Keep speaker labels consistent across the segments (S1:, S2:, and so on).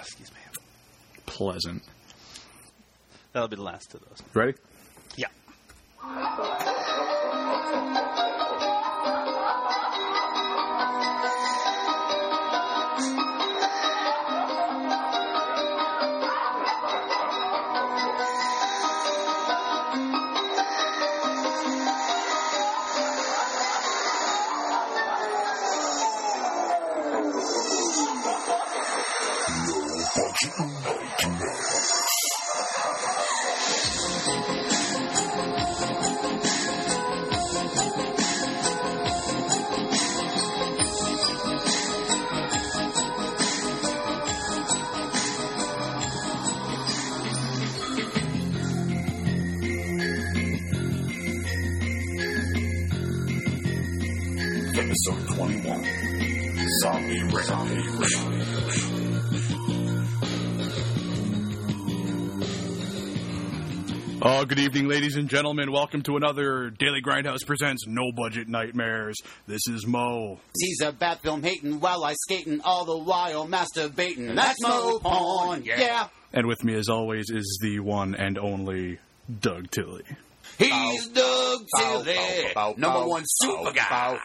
S1: Excuse me.
S2: Pleasant.
S1: That'll be the last of those.
S2: Ready?
S1: Yeah.
S3: 21 Zombie Rampage.
S2: Oh, good evening, ladies and gentlemen. Welcome to another Daily Grindhouse presents No Budget Nightmares. This is Mo.
S4: He's a bad film hating while I skating all the while masturbating. That's Mo Porn, yeah.
S2: And with me, as always, is the one and only Doug Tilley.
S4: He's Doug Tilley, number one super guy.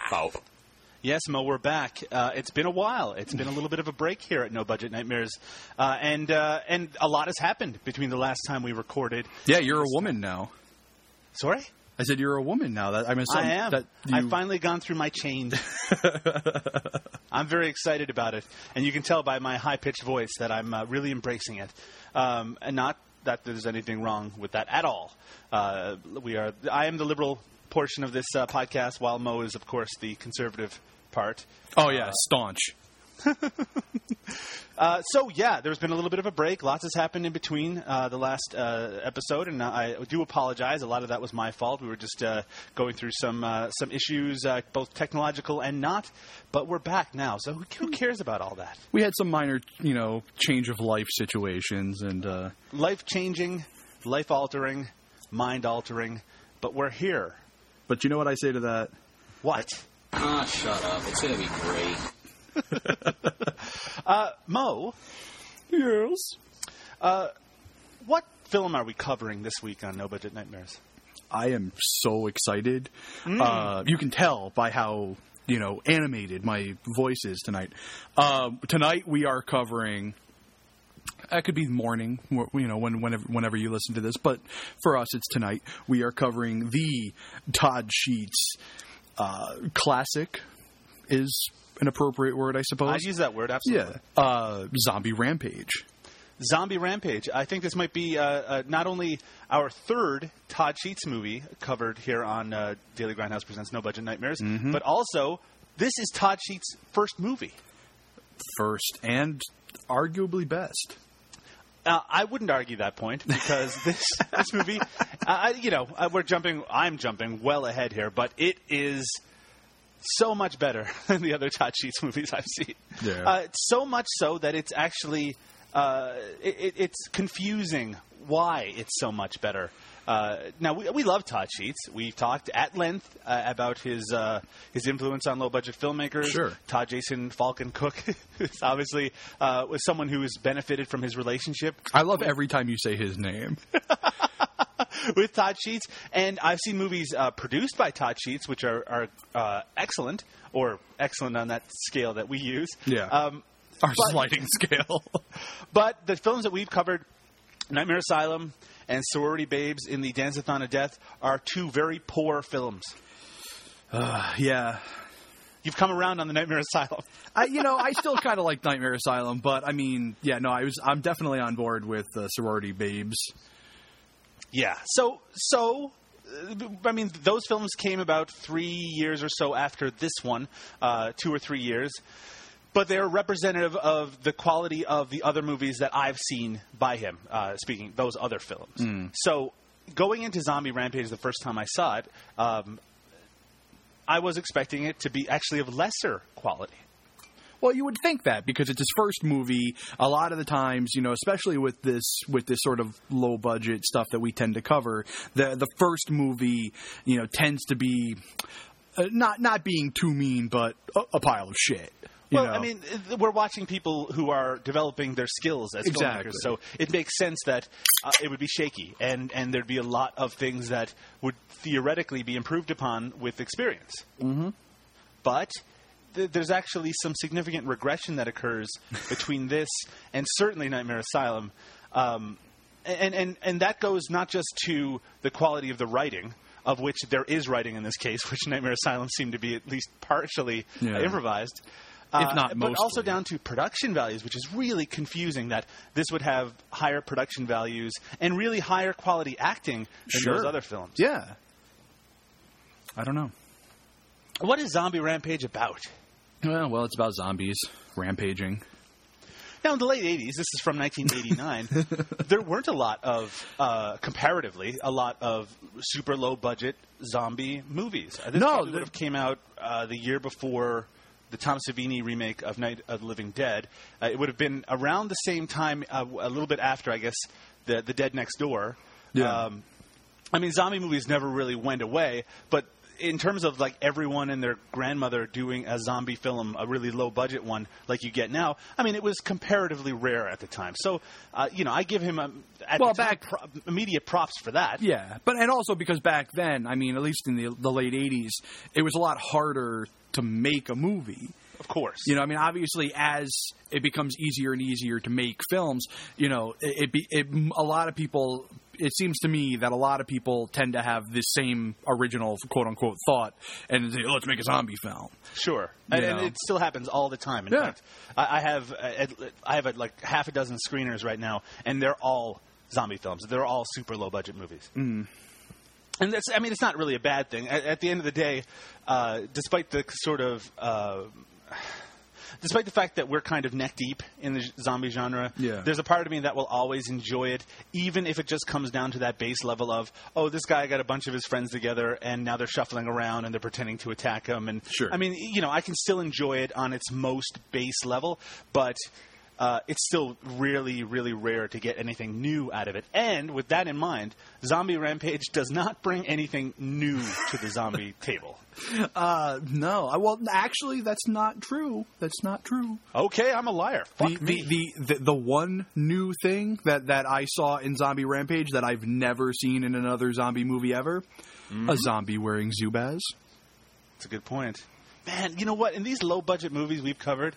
S1: Yes, Mo, we're back. Uh, it's been a while. It's been a little bit of a break here at No Budget Nightmares, uh, and uh, and a lot has happened between the last time we recorded.
S2: Yeah, you're a woman now.
S1: Sorry,
S2: I said you're a woman now. That I mean,
S1: I am.
S2: That you,
S1: I've finally gone through my change. I'm very excited about it, and you can tell by my high pitched voice that I'm uh, really embracing it, um, and not that there's anything wrong with that at all. Uh, we are. I am the liberal portion of this uh, podcast, while Mo is, of course, the conservative part.
S2: oh yeah, staunch.
S1: Uh, so yeah, there's been a little bit of a break. Lots has happened in between uh, the last uh, episode, and I do apologize. A lot of that was my fault. We were just uh, going through some uh, some issues, uh, both technological and not. But we're back now, so who, who cares about all that?
S2: We had some minor, you know, change of life situations, and uh,
S1: Life changing, life altering, mind altering, but we're here.
S2: But you know what I say to that?
S1: What?
S4: Ah, shut up. It's gonna be great.
S1: Uh, Mo,
S2: Yes.
S1: what film are we covering this week on No Budget Nightmares?
S2: I am so excited. Uh, you can tell by how you know animated my voice is tonight. Uh, tonight we are covering. That could be morning, you know, when, whenever, whenever you listen to this. But for us, it's tonight. We are covering the Todd Sheets uh, classic. Is an appropriate word, I suppose.
S1: I'd use that word absolutely.
S2: yeah, uh, Zombie Rampage.
S1: Zombie Rampage. I think this might be uh, uh, not only our third Todd Sheets movie covered here on uh, Daily Grindhouse Presents No Budget Nightmares, but also this is Todd Sheets' first movie.
S2: First and arguably best.
S1: Uh, I wouldn't argue that point because this this movie, uh, I, you know, uh, we're jumping. I'm jumping well ahead here, but it is so much better than the other Todd Sheets movies I've seen.
S2: Yeah.
S1: Uh, so much so that it's actually uh, it- it's confusing why it's so much better. Uh, now we, we love Todd Sheets. We've talked at length uh, about his uh, his influence on low budget filmmakers.
S2: Sure.
S1: Todd Jason Falcon Cook is obviously uh, was someone who has benefited from his relationship
S2: I love every time you say his name.
S1: with Todd Sheets, and I've seen movies uh, produced by Todd Sheets, which are, are uh, excellent or excellent on that scale that we use.
S2: Yeah.
S1: Um,
S2: Our
S1: But-
S2: sliding scale.
S1: but the films that we've covered, Nightmare Asylum and Sorority Babes in the Danceathon of Death, are two very poor films.
S2: yeah.
S1: You've come around on the Nightmare Asylum.
S2: I, you know, I still kind of like Nightmare Asylum, but I mean, yeah, no, I was, I'm definitely on board with uh, Sorority Babes.
S1: Yeah. So so. uh, I mean, those films came about three years or so after this one, uh, two or three years, but they're representative of the quality of the other movies that I've seen by him. Uh, speaking those other films, so going into Zombie Rampage the first time I saw it, um, I was expecting it to be actually of lesser quality.
S2: Well, you would think that because it's his first movie. A lot of the times, you know, especially with this with this sort of low budget stuff that we tend to cover, the the first movie, you know, tends to be uh, not not being too mean, but a, a pile of shit. You
S1: Well,
S2: know?
S1: I mean, we're watching people who are developing their skills as
S2: Exactly.
S1: filmmakers, so it makes sense that uh, it would be shaky, and and there'd be a lot of things that would theoretically be improved upon with experience. Mm-hmm. But th- there's actually some significant regression that occurs between this and certainly Nightmare Asylum, um, and and and that goes not just to the quality of the writing. Of which there is writing in this case, which Nightmare Asylum seemed to be at least partially
S2: Yeah.
S1: improvised.
S2: If not
S1: Uh, but also down to production values, which is really confusing. That this would have higher production values and really higher quality acting than those other films.
S2: Yeah. I don't know.
S1: What is Zombie Rampage about?
S2: Well, well, it's about zombies rampaging.
S1: Now, in the late '80s, this is from 1989. there weren't a lot of, uh, comparatively, a lot of super low budget zombie movies. Uh, This
S2: No,
S1: probably would have came out uh, the year before the Tom Savini remake of Night of the Living Dead. Uh, it would have been around the same time, uh, a little bit after, I guess, the the Dead Next Door.
S2: Yeah.
S1: Um, I mean, zombie movies never really went away, but in terms of like everyone and their grandmother doing a zombie film, a really low budget one like you get now, I mean, it was comparatively rare at the time. So, uh, you know, I give him a, at
S2: Well, back-
S1: pro- immediate props for that.
S2: Yeah, but and also because back then, I mean, at least in the the late '80s, it was a lot harder to make a movie.
S1: Of course.
S2: You know, I mean, obviously, as it becomes easier and easier to make films, you know, it, it, be, it a lot of people. It seems to me that a lot of people tend to have this same original quote unquote thought and say, oh, "Let's make a zombie film."
S1: Sure, and, and it still happens all the time. In
S2: Yeah.
S1: fact, I, I have uh, I have uh, like half a dozen screeners right now, and they're all zombie films. They're all super low budget movies. Mm. And that's I mean, it's not really a bad thing. At, at the end of the day, uh, despite the sort of uh, despite the fact that we're kind of neck deep in the zombie genre,
S2: Yeah.
S1: there's a part of me that will always enjoy it, even if it just comes down to that base level of, oh, this guy got a bunch of his friends together, and now they're shuffling around and they're pretending to attack him. And
S2: Sure.
S1: I mean, you know, I can still enjoy it on its most base level, but. Uh, it's still really, really rare to get anything new out of it. And with that in mind, Zombie Rampage does not bring anything new to the zombie table.
S2: Uh, no, I, well, actually, that's not true. That's not true.
S1: Okay, I'm a liar. Fuck
S2: the,
S1: me.
S2: the, the, the the one new thing that, that I saw in Zombie Rampage that I've never seen in another zombie movie ever, a zombie wearing Zubaz.
S1: That's a good point. Man, you know what? In these low budget movies we've covered,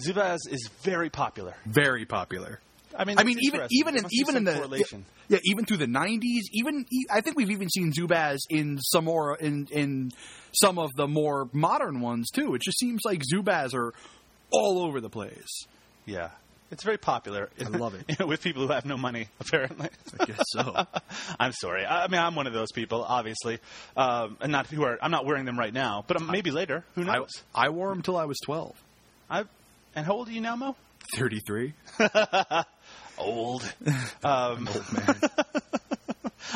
S1: Zubaz is very popular.
S2: Very popular.
S1: I mean,
S2: I mean, even even in even in the yeah, even through the '90s, even I think we've even seen Zubaz in some more in in some of the more modern ones too. It just seems like Zubaz are all over the place.
S1: Yeah, it's very popular.
S2: I love it.
S1: with people who have no money, apparently.
S2: I guess so.
S1: I'm sorry. I I mean, I'm one of those people, obviously, um, and not who are. I'm not wearing them right now, but maybe later. Who
S2: I,
S1: knows?
S2: I wore them till I was 12.
S1: I, and how old are you now, Mo?
S2: 33.
S1: Old. Um,
S2: Old man.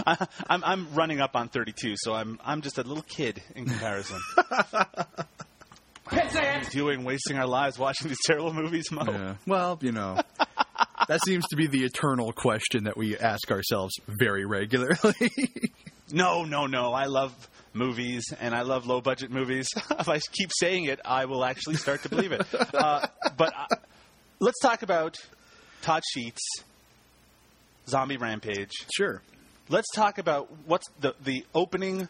S1: I, I'm I'm running up on 32, so I'm I'm just a little kid in comparison. what are we doing, wasting our lives watching these terrible movies, Mo?
S2: Yeah. Well, you know, that seems to be the eternal question that we ask ourselves very regularly.
S1: No, no, no. I love movies and I love low budget movies. if I keep saying it, I will actually start to believe it. Uh, but uh, let's talk about Todd Sheets, Zombie Rampage.
S2: sure.
S1: Let's talk about what's the the opening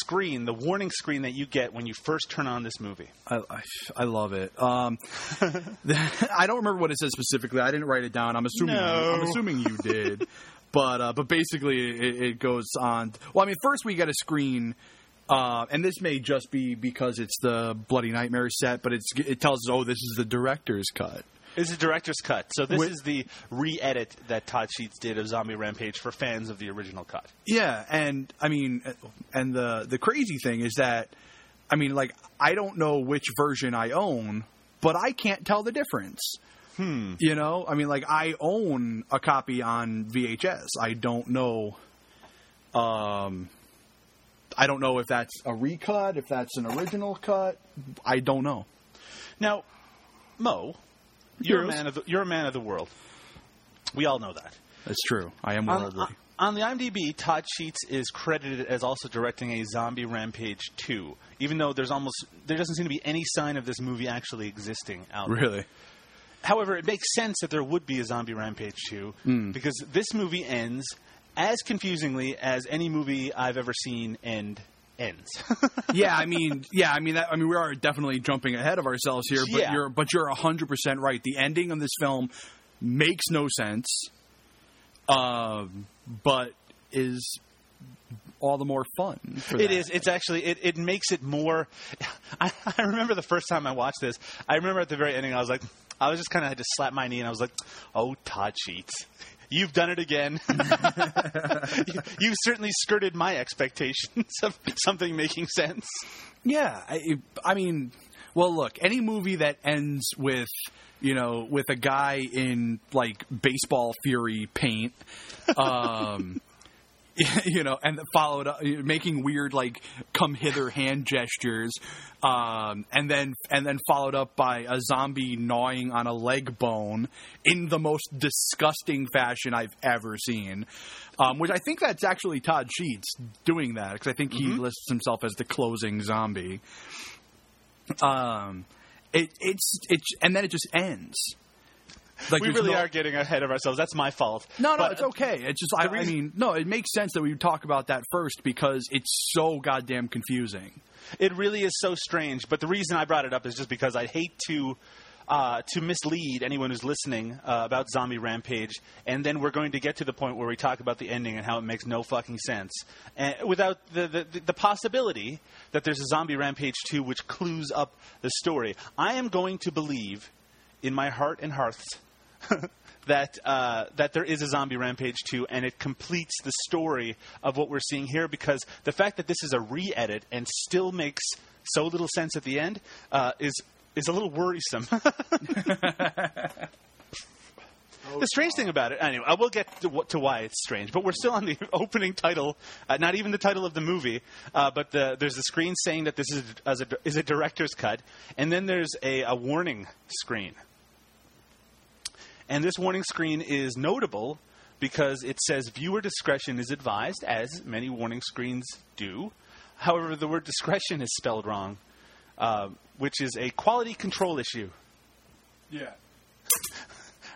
S1: screen, the warning screen that you get when you first turn on this movie.
S2: I, I, I love it. Um, I don't remember what it says specifically. I didn't write it down. I'm assuming
S1: No.
S2: I'm assuming you did. but uh, but basically, it, it goes on. Well, I mean, first we get a screen. Uh, and this may just be because it's the Bloody Nightmare set, but it's it tells us, oh, this is the director's cut.
S1: This is director's cut. So this
S2: With-
S1: is the re-edit that Todd Sheets did of Zombie Rampage for fans of the original cut.
S2: Yeah, and I mean, and the the crazy thing is that, I mean, like I don't know which version I own, but I can't tell the difference. Hmm. You know, I mean, like I own a copy on VHS. I don't know. Um, I don't know if that's a recut, if that's an original cut. I don't know.
S1: Now, Mo, you're a man of the, you're a man of the world. We all know that.
S2: That's true. I am
S1: On,
S2: worldly.
S1: on the IMDb, Todd Sheets is credited as also directing a Zombie Rampage 2, even though there's almost there doesn't seem to be any sign of this movie actually existing out there. However, it makes sense that there would be a Zombie Rampage 2
S2: Hmm.
S1: because this movie ends as confusingly as any movie I've ever seen end ends.
S2: yeah, I mean, yeah, I mean, that, I mean, we are definitely jumping ahead of ourselves here, but
S1: Yeah.
S2: you're, but you're hundred percent right. The ending of this film makes no sense, um, but is all the more fun.
S1: It is. It's actually. It, it makes it more. I, I remember the first time I watched this. I remember at the very ending, I was like, I was just kind of had to slap my knee, and I was like, "Oh, Todd Sheets, you've done it again. you, you've certainly skirted my expectations of something making sense."
S2: Yeah, I, I mean, well, look, any movie that ends with you know with a guy in like baseball fury paint, um, you know, and followed up making weird like come hither hand gestures, um, and then and then followed up by a zombie gnawing on a leg bone in the most disgusting fashion I've ever seen. Um, which I think that's actually Todd Sheets doing that because I think he lists himself as the closing zombie. Um, it, it's it's and then it just ends. Like
S1: we really
S2: no-
S1: are getting ahead of ourselves. That's my fault.
S2: no, no,
S1: But-
S2: it's okay. It's just I, I mean, no, it makes sense that we talk about that first because it's so goddamn confusing.
S1: It really is so strange. But the reason I brought it up is just because I hate to uh, to mislead anyone who's listening uh, about Zombie Rampage, and then we're going to get to the point where we talk about the ending and how it makes no fucking sense, and without the the, the possibility that there's a Zombie Rampage two which clues up the story. I am going to believe in my heart and hearts. that uh, that there is a zombie rampage 2 and it completes the story of what we're seeing here because the fact that this is a re-edit and still makes so little sense at the end uh, is is a little worrisome. the strange thing about it, anyway, I will get to, to why it's strange, but we're still on the opening title, uh, not even the title of the movie, uh, but the, there's a screen saying that this is as a, is a director's cut, and then there's a, a warning screen. And this warning screen is notable because it says viewer discretion is advised, as many warning screens do. However, the word discretion is spelled wrong, uh, which is a quality control issue.
S2: Yeah.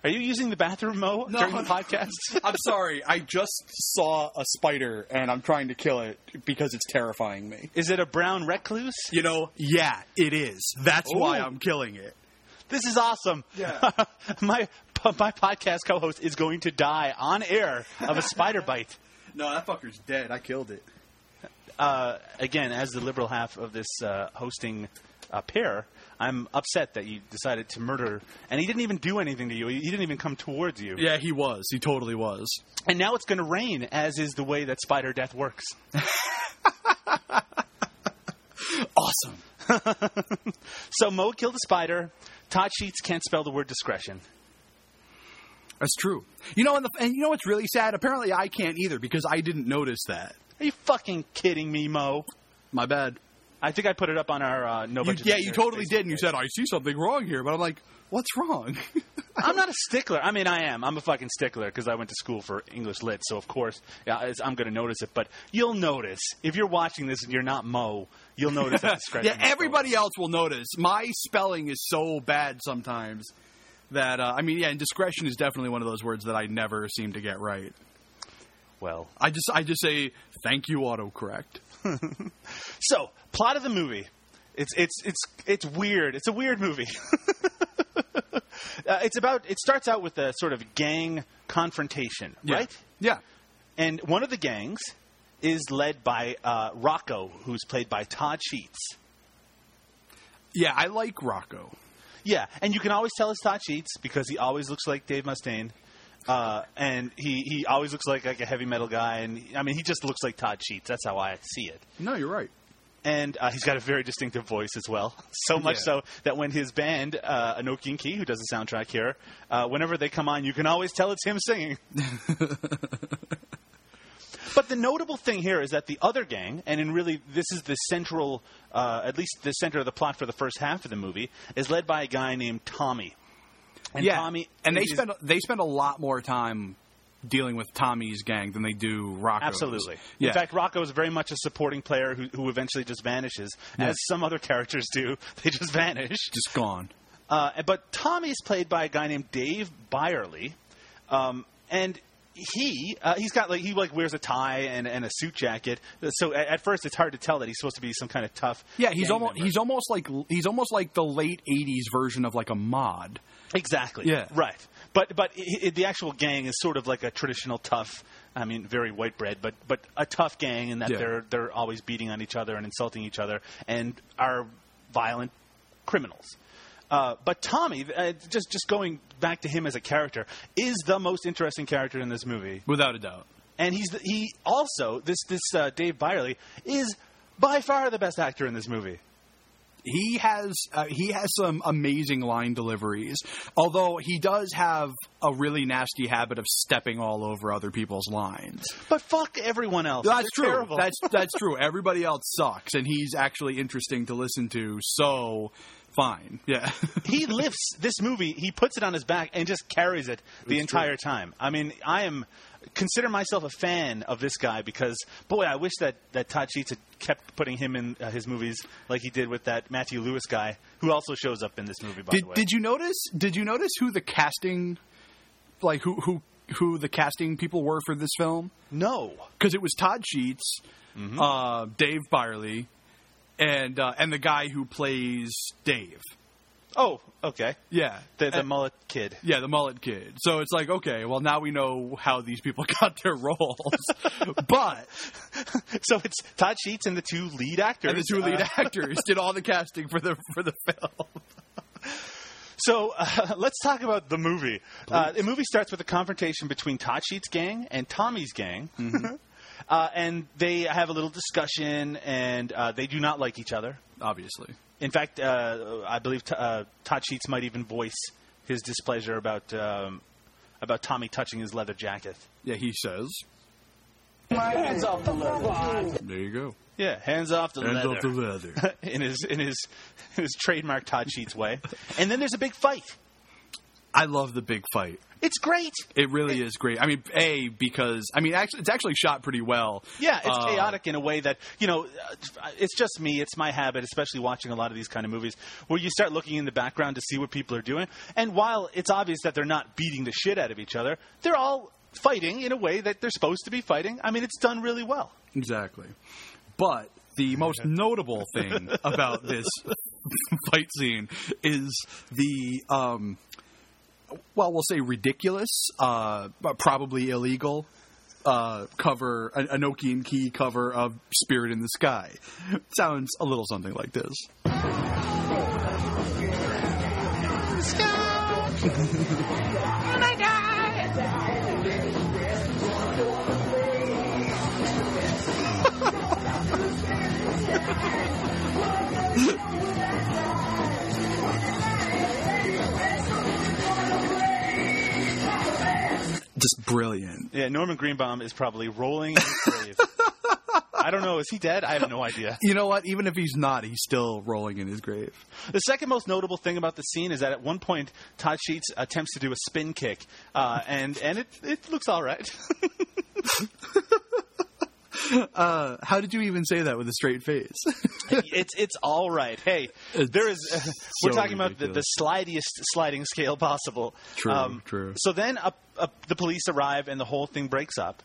S1: Are you using the bathroom, Mo,
S2: No.
S1: during the podcast?
S2: I'm sorry. I just saw a spider and I'm trying to kill it because it's terrifying me.
S1: is it a brown recluse?
S2: You know, yeah, it is. That's why I'm killing it.
S1: This is awesome.
S2: Yeah.
S1: my my podcast co-host is going to die on air of a spider bite.
S2: No, that fucker's dead. I killed it.
S1: uh, again, as the liberal half of this uh, hosting uh, pair, I'm upset that you decided to murder. And he didn't even do anything to you. He didn't even come towards you.
S2: Yeah, he was. He totally was.
S1: And now it's going to rain, as is the way that spider death works.
S2: Awesome.
S1: So Mo killed a spider. Todd Sheets can't spell the word discretion.
S2: That's true. You know, and, the, and you know what's really sad? Apparently, I can't either because I didn't notice that.
S1: Are you fucking kidding me, Mo?
S2: My bad.
S1: I think I put it up on our uh, no
S2: You, yeah, you totally did, and you said I see something wrong here, but I'm like, what's wrong?
S1: I'm not a stickler. I mean, I am. I'm a fucking stickler because I went to school for English lit. So of course, yeah, I'm going to notice it. But you'll notice if you're watching this and you're not Mo, you'll notice that discretion.
S2: yeah, everybody else will notice. My spelling is so bad sometimes that uh, I mean, yeah, and discretion is definitely one of those words that I never seem to get right.
S1: Well,
S2: I just I just say thank you autocorrect.
S1: so plot of the movie. It's it's it's it's weird. It's a weird movie. uh, it's about. It starts out with a sort of gang confrontation, right?
S2: Yeah.
S1: And one of the gangs is led by uh, Rocco, who's played by Todd Sheets.
S2: Yeah, I like Rocco.
S1: Yeah, and you can always tell it's Todd Sheets because he always looks like Dave Mustaine. Uh, and he, he always looks like, like a heavy metal guy, and I mean he just looks like Todd Sheets. That's how I see it.
S2: No, you're right.
S1: And uh, he's got a very distinctive voice as well. So much
S2: Yeah.
S1: so that when his band, uh, Enochian Key, who does the soundtrack here, uh, whenever they come on, you can always tell it's him singing. But the notable thing here is that the other gang, and in really this is the central, uh, at least the center of the plot for the first half of the movie, is led by a guy named Tommy. And
S2: yeah,
S1: Tommy,
S2: and they
S1: is-
S2: spend they spend a lot more time dealing with Tommy's gang than they do Rocco's.
S1: Absolutely.
S2: Yeah.
S1: In fact, Rocco is very much a supporting player who, who eventually just vanishes,
S2: Yeah.
S1: as some other characters do. They just vanish.
S2: just gone.
S1: Uh, but Tommy is played by a guy named Dave Byerly, um, and he uh, he's got like he like wears a tie and, and a suit jacket. So at, at first, it's hard to tell that he's supposed to be some kind of tough.
S2: Yeah, he's almost
S1: member.
S2: he's almost like he's almost like the late '80s version of like a mod.
S1: Exactly.
S2: Yeah.
S1: Right. But but i i the actual gang is sort of like a traditional tough. I mean, very white bread, but but a tough gang in that
S2: Yeah.
S1: they're they're always beating on each other and insulting each other and are violent criminals. Uh, but Tommy, uh, just just going back to him as a character, is the most interesting character in this movie,
S2: Without a doubt.
S1: and he's the, he also this this uh, Dave Byerly is by far the best actor in this movie.
S2: he has uh, he has some amazing line deliveries. Although he does have a really nasty habit of stepping all over other people's lines.
S1: But fuck everyone else.
S2: That's
S1: They're
S2: true.
S1: Terrible.
S2: That's that's true. Everybody else sucks, and he's actually interesting to listen to. So fine, yeah.
S1: he lifts this movie, he puts it on his back and just carries it the entire time. I mean, I am consider myself a fan of this guy because boy, I wish that that Todd Sheets had kept putting him in uh, his movies like he did with that Matthew Lewis guy who also shows up in this movie by
S2: did
S1: the way.
S2: did you notice? Did you notice who the casting, like who who who the casting people were for this film?
S1: no.
S2: Because it was Todd Sheets,
S1: Mm-hmm.
S2: uh, Dave Byerly, and uh, and the guy who plays Dave.
S1: Oh, okay.
S2: Yeah,
S1: The the
S2: And-
S1: mullet kid.
S2: Yeah, the mullet kid. So it's like, okay, well now we know how these people got their roles. but
S1: So it's Todd Sheets and the two lead actors.
S2: and the two lead
S1: Uh,
S2: actors did all the casting for the for the film.
S1: So uh, let's talk about the movie. Uh, the movie starts with a confrontation between Todd Sheets' gang and Tommy's gang. Uh, and they have a little discussion, and uh, they do not like each other.
S2: Obviously.
S1: In fact, uh, I believe t- uh, Todd Sheets might even voice his displeasure about um, about Tommy touching his leather jacket.
S2: Yeah, he says.
S5: My Hands off the leather.
S2: There you go.
S1: Yeah, hands off the
S2: Hands
S1: leather.
S2: off the leather.
S1: in his in his in his trademark Todd Sheets way. And then there's a big fight.
S2: I love the big fight.
S1: It's great.
S2: It really is great. I mean, a because I mean, actually, it's actually shot pretty well.
S1: Yeah, it's
S2: Uh,
S1: chaotic in a way that you know. uh, It's just me. It's my habit, especially watching a lot of these kind of movies, where you start looking in the background to see what people are doing. And while it's obvious that they're not beating the shit out of each other, they're all fighting in a way that they're supposed to be fighting. I mean, it's done really well.
S2: Exactly. But the most notable thing about this fight scene is the, um, well, we'll say ridiculous, uh, but probably illegal uh, cover, an Enochian key cover of Spirit in the Sky. Sounds a little something like this. Just brilliant.
S1: Yeah, Norman Greenbaum is probably rolling in his grave. I don't know. Is he dead? I have no idea.
S2: You know what? Even if he's not, he's still rolling in his grave.
S1: The second most notable thing about the scene is that at one point Todd Sheets attempts to do a spin kick, uh, and and it it looks all right.
S2: Uh, how did you even say that with a straight face?
S1: it's it's all right. Hey,
S2: It's
S1: there is. we're
S2: so
S1: talking about the, the slidiest sliding scale possible. Um,
S2: True, true.
S1: So then up, up, the police arrive and the whole thing breaks up.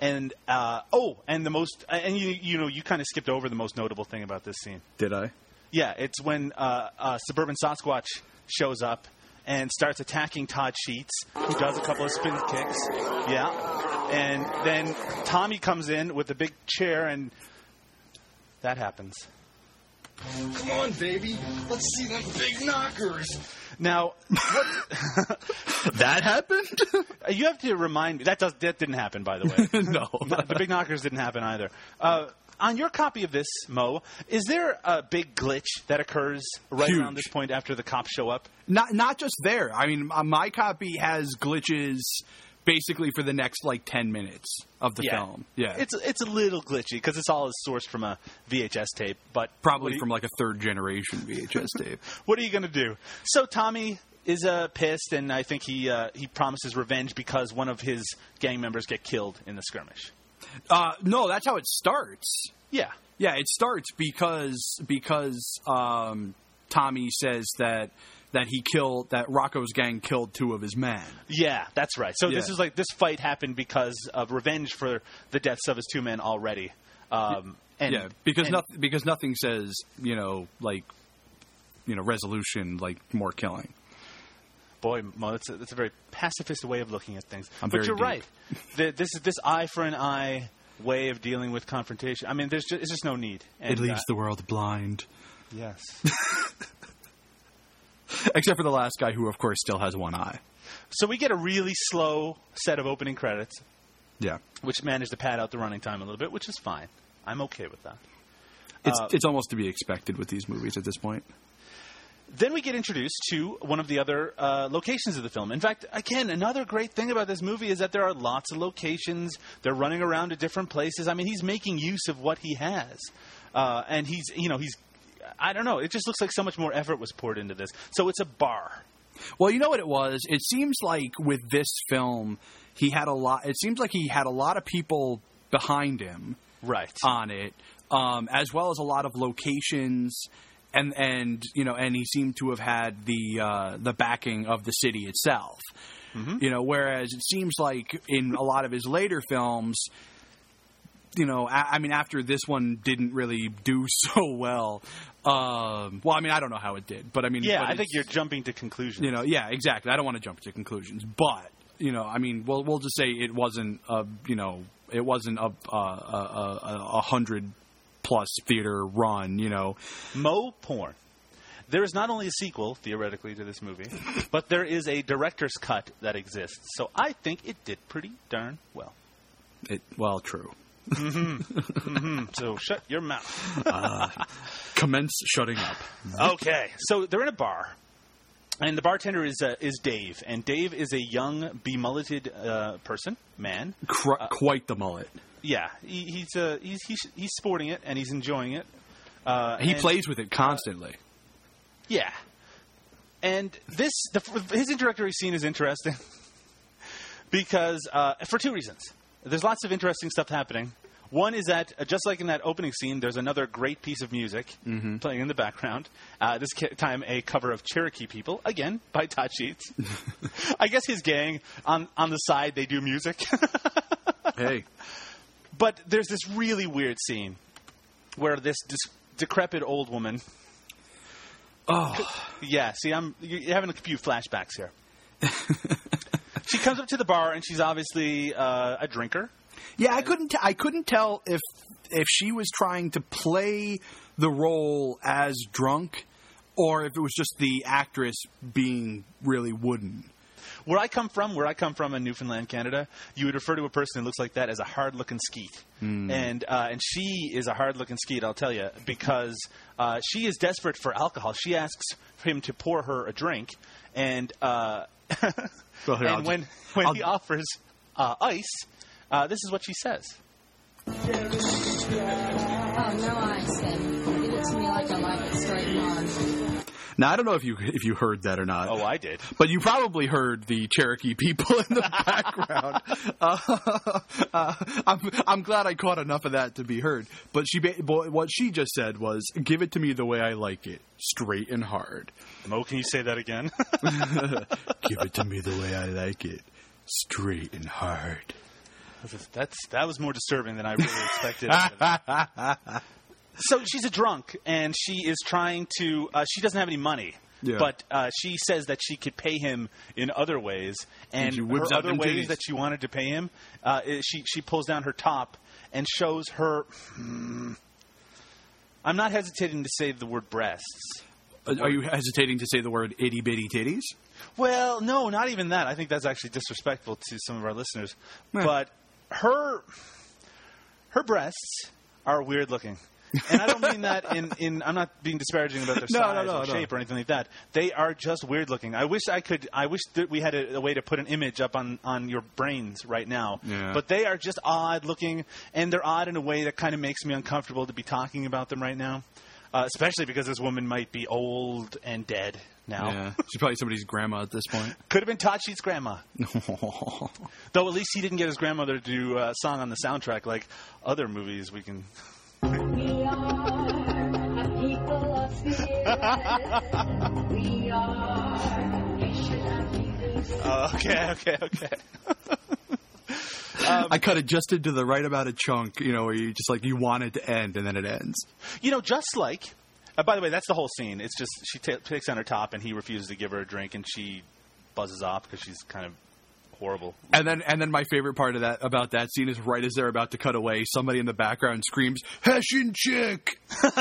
S1: And uh, oh, and the most and you you know you kind of skipped over the most notable thing about this scene.
S2: Did I?
S1: Yeah, it's when uh, uh, suburban Sasquatch shows up and starts attacking Todd Sheets, who does a couple of spin kicks. Yeah, and then Tommy comes in with a big chair, and that happens.
S5: Come on, baby. Let's see them big knockers.
S1: Now,
S2: That happened?
S1: you have to remind me that does that didn't happen, by the way.
S2: no.
S1: the big knockers didn't happen either. Uh, on your copy of this, Mo, is there a big glitch that occurs right
S2: Huge.
S1: around this point after the cops show up?
S2: Not not just there. I mean, uh, my copy has glitches basically for the next like 10 minutes of the film. Yeah.
S1: It's it's a little glitchy because it's all is sourced from a VHS tape, but
S2: probably
S1: you-
S2: from like a third generation VHS tape.
S1: What are you going to do? So Tommy is uh, pissed, and I think he uh, he promises revenge because one of his gang members get killed in the skirmish.
S2: Uh, no, that's how it starts.
S1: Yeah,
S2: Yeah, it starts because because um, Tommy says that that he killed that Rocco's gang killed two of his men.
S1: yeah, that's right. So this is like this fight happened because of revenge for the deaths of his two men already. Um, and,
S2: yeah, because
S1: and-
S2: nothing because nothing says you know like you know resolution like more killing.
S1: Boy, Mo, that's a, that's a very pacifist way of looking at things.
S2: I'm
S1: but you're
S2: deep.
S1: right. The, this this eye for an eye way of dealing with confrontation. I mean, there's just, it's just no need. And,
S2: it leaves
S1: uh,
S2: the world blind,
S1: yes.
S2: except for the last guy who, of course, still has one eye.
S1: so we get a really slow set of opening credits,
S2: Yeah,
S1: which managed to pad out the running time a little bit, which is fine. I'm okay with that.
S2: it's
S1: Uh,
S2: it's almost to be expected with these movies at this point.
S1: Then we get introduced to one of the other uh, locations of the film. In fact, again, another great thing about this movie is that there are lots of locations. They're running around to different places. I mean, he's making use of what he has, uh, and he's you know he's I don't know. It just looks like so much more effort was poured into this. So it's a bar.
S2: Well, you know what it was? It seems like with this film, he had a lot. It seems like he had a lot of people behind him
S1: Right.
S2: on it, um, as well as a lot of locations, and and you know, and he seemed to have had the uh, the backing of the city itself. You know, whereas it seems like in a lot of his later films, you know, I, I mean, after this one didn't really do so well. Um, well, I mean, I don't know how it did, but I mean,
S1: yeah, I think you're jumping to conclusions.
S2: you know, yeah, exactly. I don't want to jump to conclusions, but you know, I mean, we'll we'll just say it wasn't a you know, it wasn't a a, a, a, a hundred plus theater run. You know,
S1: Mo Porn. There is not only a sequel, theoretically, to this movie, but there is a director's cut that exists. So I think it did pretty darn well.
S2: it well, true.
S1: So shut your mouth.
S2: Commence shutting up.
S1: Okay, so they're in a bar, and the bartender is uh, is Dave, and Dave is a young, bemulleted uh, person, man.
S2: Cr- quite the mullet.
S1: Yeah, he, he's uh, he's he's he's sporting it and he's enjoying it. Uh,
S2: He
S1: and-
S2: plays with it constantly.
S1: Yeah, and this the, his introductory scene is interesting because uh, for two reasons. There's lots of interesting stuff happening. One is that uh, just like in that opening scene, there's another great piece of music playing in the background. Uh, this time, a cover of Cherokee People again by Todd Sheets. I guess his gang on on the side they do music.
S2: hey,
S1: But there's this really weird scene where this dis- decrepit old woman.
S2: oh,
S1: Yeah, see, I'm you're having a few flashbacks here. she comes up to the bar and she's obviously uh, a drinker.
S2: yeah. I couldn't. T- I couldn't tell if if she was trying to play the role as drunk, or if it was just the actress being really wooden.
S1: Where I come from, where I come from in Newfoundland, Canada, you would refer to a person who looks like that as a hard-looking skeet, and uh, and she is a hard-looking skeet. I'll tell you because uh, she is desperate for alcohol. She asks him to pour her a drink, and uh,
S2: Well, here, I'll
S1: and
S2: ju-
S1: when when
S2: I'll-
S1: he offers uh, ice, uh, this is what she says.
S6: Oh, no ice then. Give it to me like I like it, straight and hard.
S2: Now I don't know if you if you heard that or not.
S1: Oh, I did.
S2: But you probably heard the Cherokee people in the background. Uh, uh, I'm, I'm glad I caught enough of that to be heard. But she, what she just said was, "Give it to me the way I like it, straight and hard.
S1: Mo, can you say that again?
S2: Give it to me the way I like it, straight and hard."
S1: That's that was more disturbing than I really expected. So she's a drunk, and she is trying to. Uh, she doesn't have any money,
S2: Yeah.
S1: but uh, she says that she could pay him in other ways. And
S2: she whips
S1: her
S2: out
S1: other ways
S2: titties.
S1: that she wanted to pay him, uh, she she pulls down her top and shows her. Hmm, I'm not hesitating to say the word breasts.
S2: Are you hesitating to say the word itty bitty titties?
S1: Well, no, not even that. I think that's actually disrespectful to some of our listeners.
S2: Yeah.
S1: But her her breasts are weird looking. And I don't mean that in, in I'm not being disparaging about their
S2: No,
S1: size
S2: no, no,
S1: or shape or anything like that. They are just weird looking. I wish I could I wish that we had a, a way to put an image up on, on your brains right now.
S2: Yeah.
S1: But they are just odd looking and they're odd in a way that kind of makes me uncomfortable to be talking about them right now. Uh, especially because this woman might be old and dead. now.
S2: Yeah, she's probably somebody's grandma at this point.
S1: Could have been Tachi's grandma. Though at least he didn't get his grandmother to do a song on the soundtrack like other movies we can.
S6: We are a people of spirit. we are nation of leaders.
S1: Okay, okay, okay.
S2: I cut it just into the right amount of chunk, you know, where you just like you want it to end and then it ends.
S1: You know, just like. Uh, by the way, that's the whole scene. It's just she ta takes on her top and he refuses to give her a drink and she buzzes off because she's kind of horrible.
S2: And then and then my favorite part of that about that scene is right as they're about to cut away, somebody in the background screams, Hessian chick.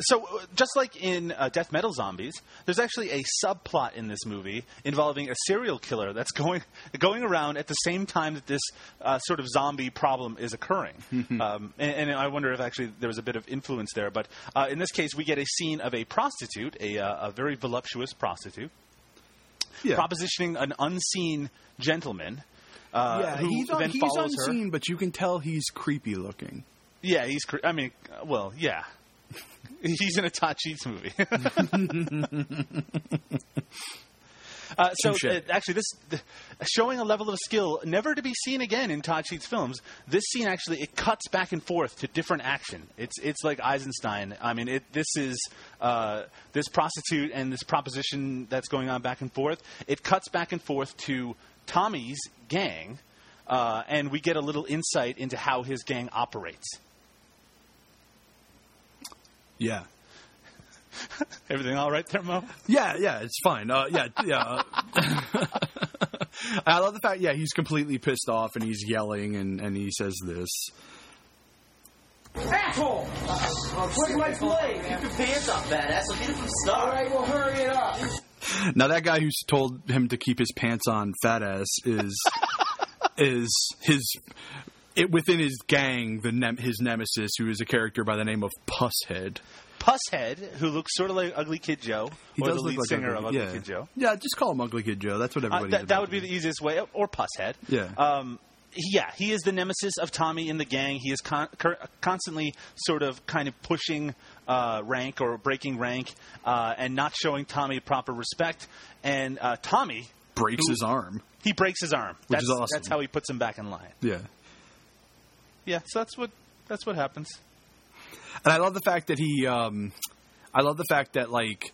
S1: So, uh, just like in uh, Death Metal Zombies, there's actually a subplot in this movie involving a serial killer that's going going around at the same time that this uh, sort of zombie problem is occurring. um, and, and I wonder if actually there was a bit of influence there. But uh, in this case, we get a scene of a prostitute, a, uh, a very voluptuous prostitute,
S2: Yeah.
S1: propositioning an unseen gentleman. Uh,
S2: yeah,
S1: who
S2: he's, on,
S1: then
S2: he's
S1: follows her.
S2: unseen, but you can tell he's creepy looking.
S1: Yeah, he's. cr- I mean, well, yeah. he's in a Sheets movie. uh, so uh, actually, this th- showing a level of skill never to be seen again in Todd Sheets films. This scene actually it cuts back and forth to different action. It's it's like Eisenstein. I mean, it, this is uh, this prostitute and this proposition that's going on back and forth. It cuts back and forth to Tommy's gang. Uh, and we get a little insight into how his gang operates.
S2: Yeah.
S1: Everything all right there, Mo?
S2: Yeah, yeah, it's fine. Uh, yeah, yeah. I love the fact, yeah, he's completely pissed off and he's yelling and, and he says this.
S7: Asshole! Look at my blade!
S4: Keep your pants up, badass. I'll get it from Star.
S7: Alright, well, hurry it up.
S2: Now that guy who's told him to keep his pants on, fat ass, is is his it, within his gang, the nem- his nemesis, who is a character by the name of Pusshead.
S1: Pusshead, who looks sort of like Ugly Kid Joe,
S2: He
S1: or the lead
S2: like
S1: singer
S2: Ugly-
S1: of Ugly
S2: yeah.
S1: Kid Joe.
S2: Yeah, just call him Ugly Kid Joe. That's what
S1: Uh,
S2: everybody.
S1: that,
S2: is
S1: that
S2: about
S1: would be the easiest way, or Pusshead.
S2: Yeah.
S1: Um, yeah, he is the nemesis of Tommy in the gang. He is con- cur- constantly sort of kind of pushing uh, rank or breaking rank uh, and not showing Tommy proper respect. And uh, Tommy,
S2: breaks
S1: who-
S2: his arm.
S1: he breaks his arm.
S2: Which
S1: that's,
S2: is awesome.
S1: That's how he puts him back in line.
S2: Yeah.
S1: Yeah, so that's what that's what happens.
S2: And I love the fact that he, um, I love the fact that like,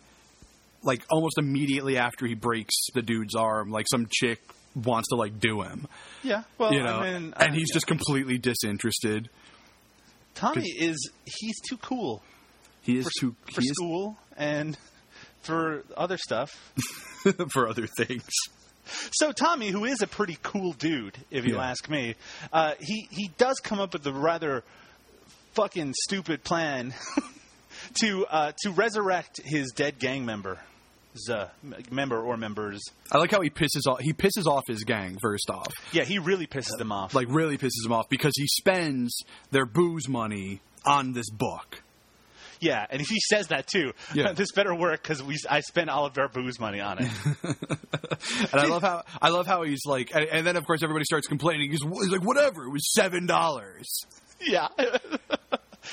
S2: like almost immediately after he breaks the dude's arm, like some chick wants to like do him,
S1: Yeah, well,
S2: you know,
S1: I mean,
S2: and
S1: uh,
S2: he's
S1: yeah.
S2: just completely disinterested.
S1: Tommy is he's too cool.
S2: He is
S1: for,
S2: too
S1: for
S2: is
S1: school and for other stuff.
S2: for other things.
S1: So Tommy, who is a pretty cool dude, if you
S2: Yeah.
S1: ask me, uh, he he does come up with a rather fucking stupid plan to uh, to resurrect his dead gang member, uh, member or members.
S2: I like how he pisses off. He pisses off his gang first off,
S1: Yeah, he really pisses them off.
S2: like really pisses them off because he spends their booze money on this book.
S1: yeah, and he says that too.
S2: Yeah.
S1: this better work because we I spent all of our booze money on it.
S2: And I love how I love how he's like, and, and then of course everybody starts complaining. He's, he's like, whatever, it was seven dollars.
S1: yeah,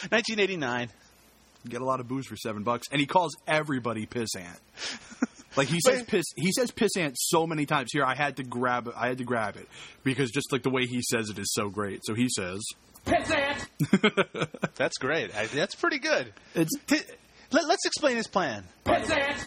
S1: 1989.
S2: Get a lot of booze for seven bucks, and he calls everybody pissant. Like he says
S1: Wait.
S2: piss, he says pissant so many times. Here, I had to grab it. I had to grab it because just like the way he says it is so great. So he says,
S7: Pissant!
S1: That's great. I, that's pretty good.
S2: "It's
S1: T- Let, let's explain his plan.
S7: Pissant!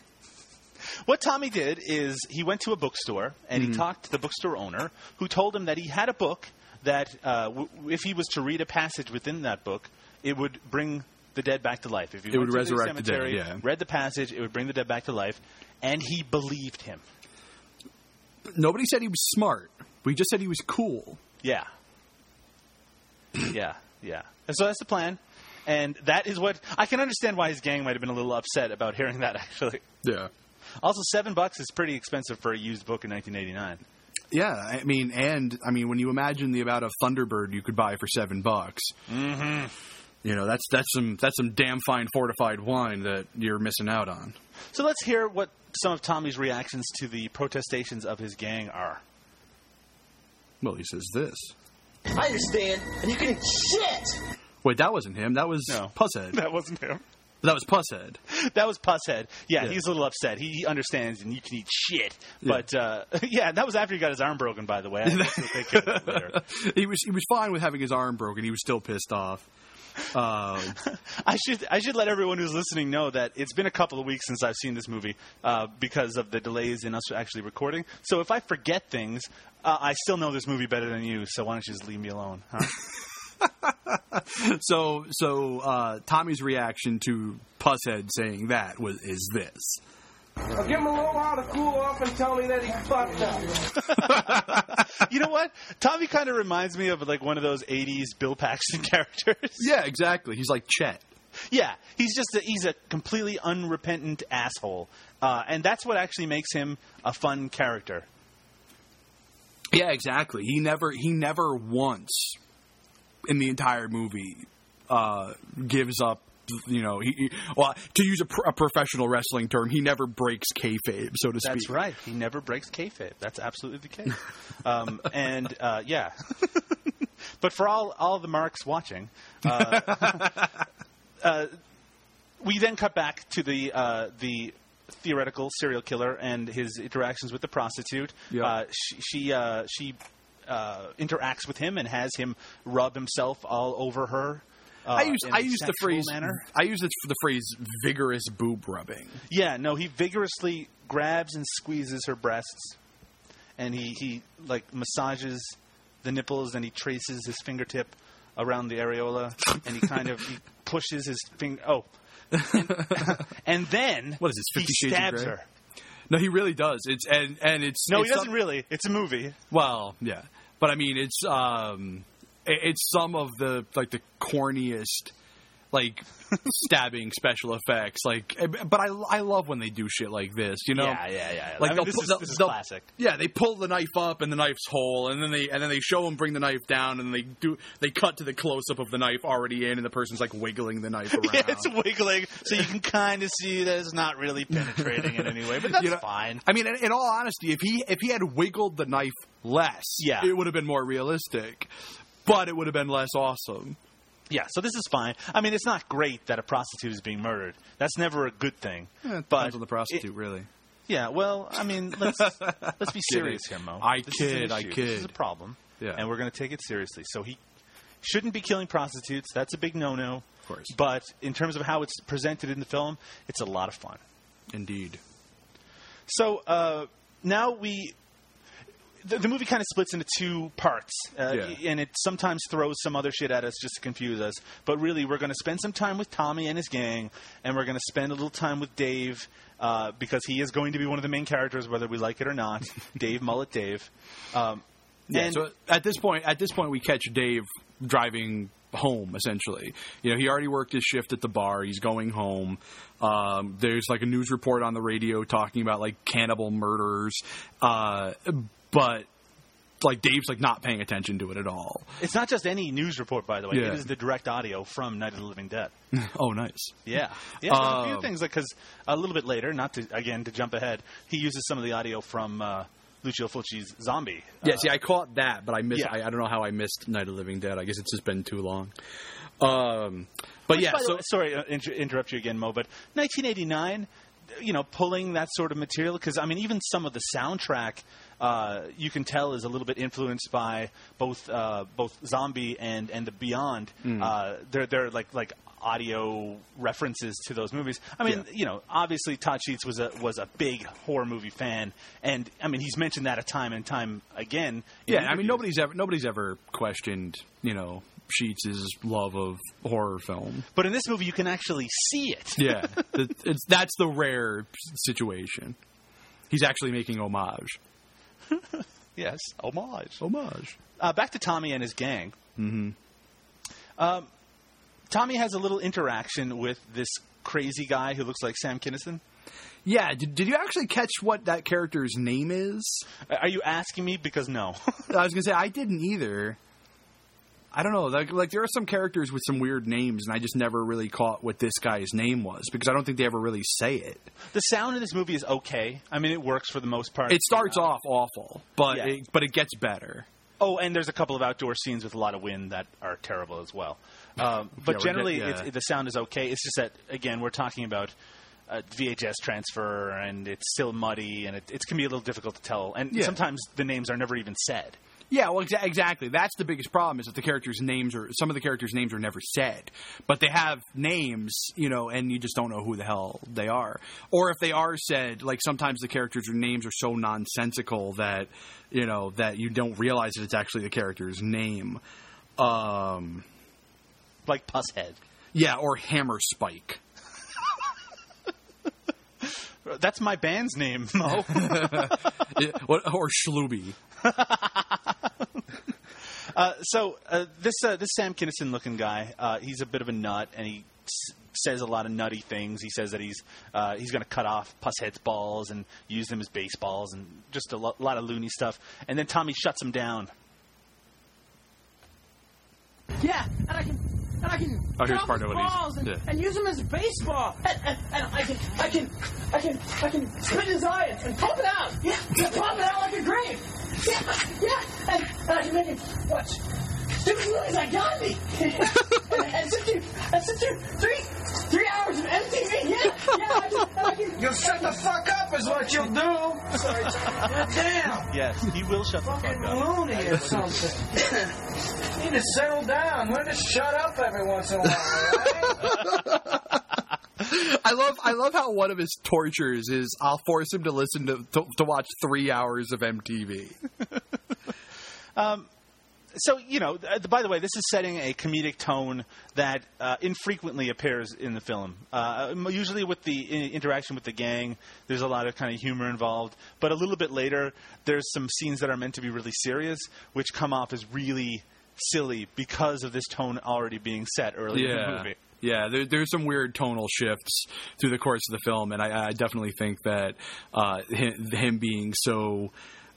S1: What Tommy did is he went to a bookstore and he talked to the bookstore owner, who told him that he had a book that, uh, w- if he was to read a passage within that book, it would bring the dead back to life. If he
S2: It
S1: went
S2: would
S1: to the
S2: resurrect the dead,
S1: cemetery,
S2: yeah.
S1: read the passage, it would bring the dead back to life, and he believed him.
S2: nobody said he was smart. We just said he was cool."
S1: Yeah. yeah, yeah. And so that's the plan. And that is what I can understand why his gang might have been a little upset about hearing that. Actually,
S2: Yeah,
S1: also seven bucks is pretty expensive for a used book in 1989.
S2: yeah. I mean, and I mean, when you imagine the amount of Thunderbird you could buy for seven bucks, mm-hmm. You know that's that's some that's some damn fine fortified wine that you're missing out on.
S1: So let's hear what some of Tommy's reactions to the protestations of his gang are.
S2: Well, he says this.
S7: I understand, and you can eat shit!
S2: Wait, that wasn't him. That was
S1: No.
S2: Pusshead.
S1: That wasn't him.
S2: That was Pusshead.
S1: that was Pusshead. Yeah,
S2: Yeah.
S1: he's a little upset. He, he understands, and you can eat shit.
S2: Yeah.
S1: But uh, yeah, that was after he got his arm broken. By the way, I guess we'll take care of that later.
S2: he was he was fine with having his arm broken. He was still pissed off. Um,
S1: I should I should let everyone who's listening know that it's been a couple of weeks since I've seen this movie uh, because of the delays in us actually recording. So if I forget things, uh, I still know this movie better than you. So why don't you just leave me alone? Huh?
S2: so so uh, Tommy's reaction to Pusshead saying that was is this.
S7: I'll give him a little while to cool off and tell me that he fucked up.
S1: you know what? Tommy kind of reminds me of like one of those '80s Bill Paxton characters.
S2: Yeah, exactly. He's like Chet.
S1: Yeah, he's just a, he's a completely unrepentant asshole, uh, and that's what actually makes him a fun character.
S2: Yeah, exactly. He never he never once in the entire movie uh, gives up. You know, he, he well to use a, pr- a professional wrestling term, he never breaks kayfabe, so to speak.
S1: That's right. He never breaks kayfabe. That's absolutely the case. um, and uh, yeah, but for all all the marks watching, uh, uh, we then cut back to the uh, the theoretical serial killer and his interactions with the prostitute.
S2: Yeah.
S1: Uh, she she, uh, she uh, interacts with him and has him rub himself all over her. Uh,
S2: I use I use the phrase
S1: manner.
S2: I use it for the phrase vigorous boob rubbing.
S1: Yeah, no, he vigorously grabs and squeezes her breasts, and he, he like massages the nipples, and he traces his fingertip around the areola, and he kind of he pushes his finger. Oh, and, and then
S2: What is this,
S1: he
S2: Fifty of
S1: stabs her.
S2: No, he really does. It's and and it's
S1: No,
S2: it's
S1: he doesn't
S2: some-
S1: really. It's a movie.
S2: Well, yeah, but I mean, it's um, it's some of the like the corniest like stabbing special effects. Like, eh, but I I love when they do shit like this. You know,
S1: yeah, yeah, yeah.
S2: Like
S1: I mean,
S2: they'll
S1: this, is, this is classic.
S2: Yeah, they pull the knife up and the knife's whole, and then they and then they show him bring the knife down, and they do they cut to the close up of the knife already in, and the person's like wiggling the knife around.
S1: Yeah, it's wiggling, so you can kind of see that it's not really penetrating in any way, but that's
S2: You know,
S1: fine.
S2: I mean, in, in all honesty, if he if he had wiggled the knife less,
S1: Yeah.
S2: it would have been more realistic, but it would have been less awesome.
S1: Yeah, so this is fine. I mean, it's not great that a prostitute is being murdered. That's never a good thing.
S2: Yeah, it
S1: but
S2: depends on the prostitute,
S1: it-
S2: really.
S1: yeah, well, I mean, let's let's be serious here, Mo.
S2: I
S1: This is
S2: kid, I kid.
S1: This is a problem,
S2: Yeah.
S1: and we're going to take it seriously. So he shouldn't be killing prostitutes. That's a big no-no. Of
S2: course.
S1: But in terms of how it's presented in the film, it's a lot of fun.
S2: Indeed.
S1: So uh, now we. The, the movie kind of splits into two parts, uh,
S2: Yeah.
S1: and it sometimes throws some other shit at us just to confuse us. But really, we're going to spend some time with Tommy and his gang, and we're going to spend a little time with Dave uh, because he is going to be one of the main characters, whether we like it or not. Dave Mullet Dave. Um,
S2: Yeah.
S1: and
S2: so at this point, at this point, we catch Dave driving home. Essentially, you know, he already worked his shift at the bar. He's going home. Um, there's like a news report on the radio talking about like cannibal murders, uh, but like Dave's like not paying attention to it at all.
S1: it's not just any news report, by the way.
S2: Yeah.
S1: It is the direct audio from Night of the Living Dead.
S2: oh, nice.
S1: Yeah, yeah. there's a few
S2: Um,
S1: things because a little bit later, not to again to jump ahead, he uses some of the audio from uh, Lucio Fulci's Zombie.
S2: Yeah,
S1: Uh,
S2: see, I caught that, but I missed.
S1: Yeah.
S2: I, I don't know how I missed Night of the Living Dead. I guess it's just been too long. Um, but
S1: Which,
S2: yeah, so
S1: way- sorry, uh, inter- interrupt you again, Mo. But 1989, you know, pulling that sort of material because I mean, even some of the soundtrack, uh, you can tell is a little bit influenced by both uh, both Zombie and and the Beyond.
S2: Hmm.
S1: Uh, they're they're like like audio references to those movies. I mean,
S2: Yeah.
S1: you know, obviously Todd Sheets was a was a big horror movie fan, and I mean, he's mentioned that a time and time again. in
S2: yeah, I mean nobody's ever nobody's ever questioned you know Sheets' love of horror film.
S1: But in this movie, you can actually see it.
S2: Yeah, that's the rare situation. He's actually making homage.
S1: Yes, homage.
S2: Homage.
S1: Uh, back to Tommy and his gang. Mm-hmm. Um, Tommy has a little interaction with this crazy guy who looks like Sam Kinison.
S2: Yeah, did, did you actually catch what that character's name is?
S1: Are you asking me? Because no.
S2: I was gonna say I didn't either. I don't know. Like, like there are some characters with some weird names, and I just never really caught what this guy's name was because I don't think they ever really say it.
S1: the sound in this movie is okay. I mean, it works for the most part.
S2: It starts off awful, but
S1: Yeah.
S2: it, but it gets better.
S1: Oh, and there's a couple of outdoor scenes with a lot of wind that are terrible as well. Um, but
S2: we're
S1: generally,
S2: get- yeah.
S1: the sound is okay. It's just that again, we're talking about a VHS transfer, and it's still muddy, and it, it can be a little difficult to tell. And
S2: Yeah.
S1: sometimes the names are never even said.
S2: Yeah, well, exa- exactly. That's the biggest problem is that the characters' names are some of the characters' names are never said, but they have names, you know, and you just don't know who the hell they are. Or if they are said, like sometimes the characters' names are so nonsensical that you know that you don't realize that it's actually the character's name. Um,
S1: Like Pusshead.
S2: yeah, or Hammer Spike.
S1: That's my band's name, Mo.
S2: Or Schlooby.
S1: Uh, so uh, this uh, this Sam Kinison looking guy, uh, he's a bit of a nut, and he s- says a lot of nutty things. He says that he's uh, he's going to cut off Pusshead's balls and use them as baseballs, and just a lo- lot of loony stuff. And then Tommy shuts him down.
S7: Yeah, and I can, and I can
S2: Oh, here's part of
S7: balls and,
S2: yeah.
S7: and use them as baseball, and, and, and I can, I can, I can, I can spit his eye and, and pump it out. Yeah, pump it out like a grape. Yeah, yeah, and, and I can make him watch stupid movies like Gandhi, and, and sit through, and sit through three, three hours of MTV. Yeah, yeah, I can, and I can.
S5: You'll shut the fuck up, is what you'll do. Sorry, damn.
S1: Yes, he will shut the fuck
S5: Fucking
S1: up.
S5: loony or something. need to settle down. Learn to shut up every once in a while, all right?
S2: I love I love how one of his tortures is I'll force him to listen to to, to watch three hours of MTV.
S1: Um, So you know, uh, by the way, this is setting a comedic tone that uh, infrequently appears in the film. Uh, usually, with the i- interaction with the gang, there's a lot of kind of humor involved. But a little bit later, there's some scenes that are meant to be really serious, which come off as really silly because of this tone already being set early in the movie.
S2: yeah. There, there's some weird tonal shifts through the course of the film, and I, I definitely think that uh, him, him being so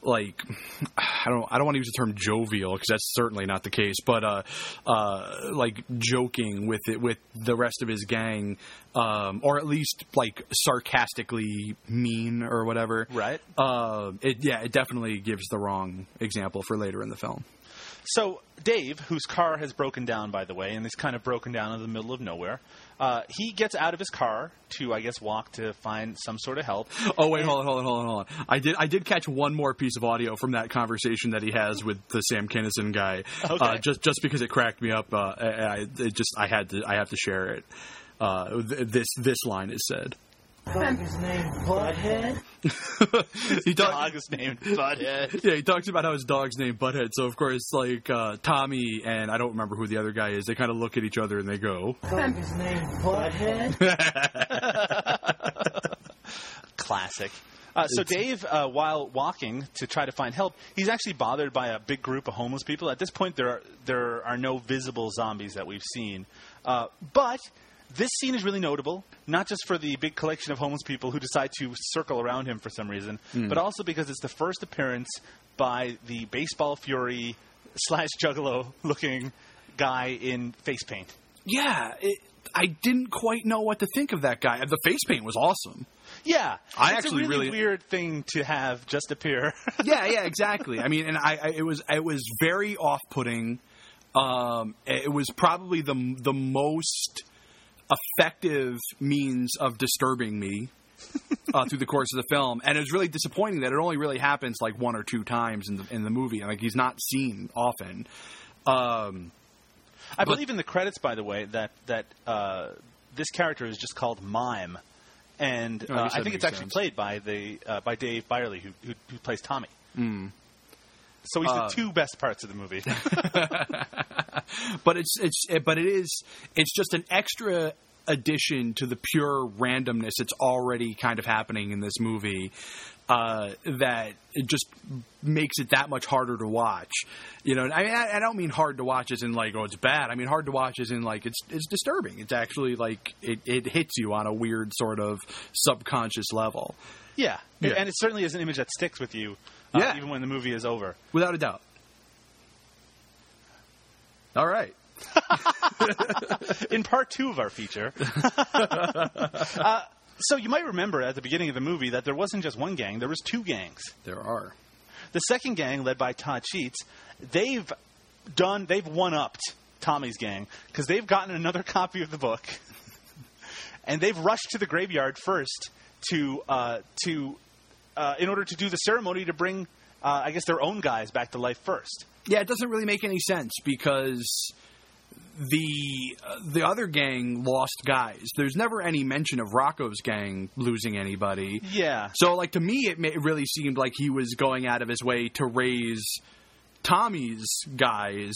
S2: like I don't I don't want to use the term jovial because that's certainly not the case, but uh, uh, like joking with it with the rest of his gang, um, or at least like sarcastically mean or whatever.
S1: Right.
S2: Uh, it yeah, it definitely gives the wrong example for later in the film.
S1: So Dave, whose car has broken down, by the way, and is kind of broken down in the middle of nowhere, uh, he gets out of his car to, I guess, walk to find some sort of help.
S2: Oh wait, hold on, hold on, hold on, hold on. I did, I did catch one more piece of audio from that conversation that he has with the Sam Kinison guy.
S1: Okay.
S2: Uh, just, just because it cracked me up, uh, I, I it just, I had to, I have to share it. Uh, th- this, this line is said.
S5: His name Butthead.
S2: he talk-
S1: Dog is named Butthead.
S2: yeah, he talks about how his dog's named Butthead. So of course, like uh, Tommy and I don't remember who the other guy is. They kind of look at each other and they go,
S5: His name Butthead.
S1: Classic. Uh, so Dave, uh, while walking to try to find help, he's actually bothered by a big group of homeless people. At this point, there are, there are no visible zombies that we've seen, uh, but this scene is really notable, not just for the big collection of homeless people who decide to circle around him for some reason, but also because it's the first appearance by the baseball fury slash juggalo looking guy in face paint.
S2: "Yeah." It, I didn't quite know what to think of that guy. The face paint was awesome.
S1: Yeah,
S2: I
S1: it's
S2: actually
S1: a really,
S2: really-
S1: weird thing to have just appear.
S2: yeah, yeah, exactly. I mean, and I, I it was it was very off putting. Um, it was probably the the most effective means of disturbing me uh, through the course of the film, and it was really disappointing that it only really happens like one or two times in the in the movie. And like he's not seen often. Um,
S1: I
S2: But-
S1: believe in the credits, by the way, that that uh, this character is just called Mime, and
S2: Oh, I
S1: uh, I
S2: that
S1: think it's
S2: makes
S1: actually played by the uh, by Dave Byerly, who who, who plays Tommy. So he's
S2: Uh,
S1: the two best parts of the movie.
S2: but it's it's but it is it's just an extra addition to the pure randomness that's already kind of happening in this movie uh, that it just makes it that much harder to watch. You know, I mean, I, I don't mean hard to watch as in like oh it's bad. I mean hard to watch as in like it's it's disturbing. It's actually like it, it hits you on a weird sort of subconscious level,
S1: yeah.
S2: Yeah.
S1: and it certainly is an image that sticks with you, uh,
S2: Yeah.
S1: even when the movie is over.
S2: without a doubt. All right.
S1: in part two of our feature. uh, so you might remember at the beginning of the movie that there wasn't just one gang; there was two gangs.
S2: There are.
S1: The second gang, led by Todd Sheets, they've done they've one upped Tommy's gang because they've gotten another copy of the book, and they've rushed to the graveyard first to uh, to uh, in order to do the ceremony to bring, uh, I guess, their own guys back to life first.
S2: Yeah, it doesn't really make any sense because the uh, the other gang lost guys. There's never any mention of Rocco's gang losing anybody.
S1: Yeah.
S2: So, like to me, it, ma- it really seemed like he was going out of his way to raise Tommy's guys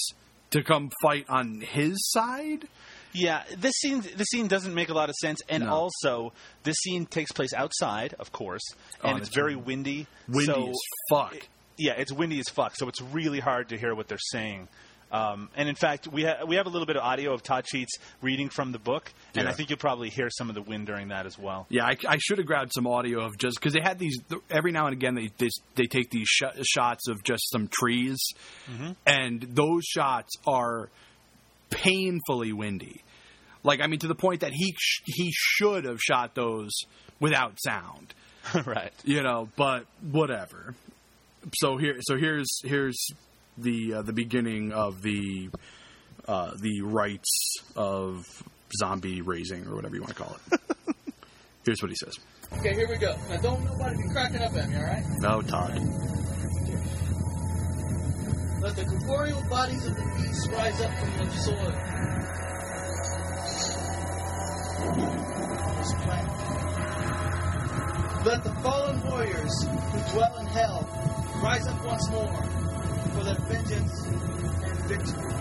S2: to come fight on his side.
S1: Yeah, this scene this scene doesn't make a lot of sense, and
S2: No.
S1: also this scene takes place outside, of course, and
S2: Oh,
S1: it's
S2: it's
S1: very windy.
S2: Windy
S1: so
S2: as fuck.
S1: Yeah, it's windy as fuck, so it's really hard to hear what they're saying. Um, and in fact, we ha- we have a little bit of audio of Todd Sheets reading from the book, and
S2: Yeah.
S1: I think you'll probably hear some of the wind during that as well.
S2: Yeah, I, I should have grabbed some audio of just because they had these every now and again. They they, they take these sh- shots of just some trees, and those shots are painfully windy. Like I mean, to the point that he sh- he should have shot those without sound.
S1: right.
S2: you know, but whatever. So here, so here's here's the uh, the beginning of the uh, the rites of zombie raising or whatever you want to call it. here's what he says.
S7: Okay, here we go. Now don't nobody be cracking up at me, alright?
S2: No, Todd.
S7: Let the corporeal bodies of the beasts rise up from the soil. Let the fallen warriors who dwell in hell rise up once more for their vengeance and victory.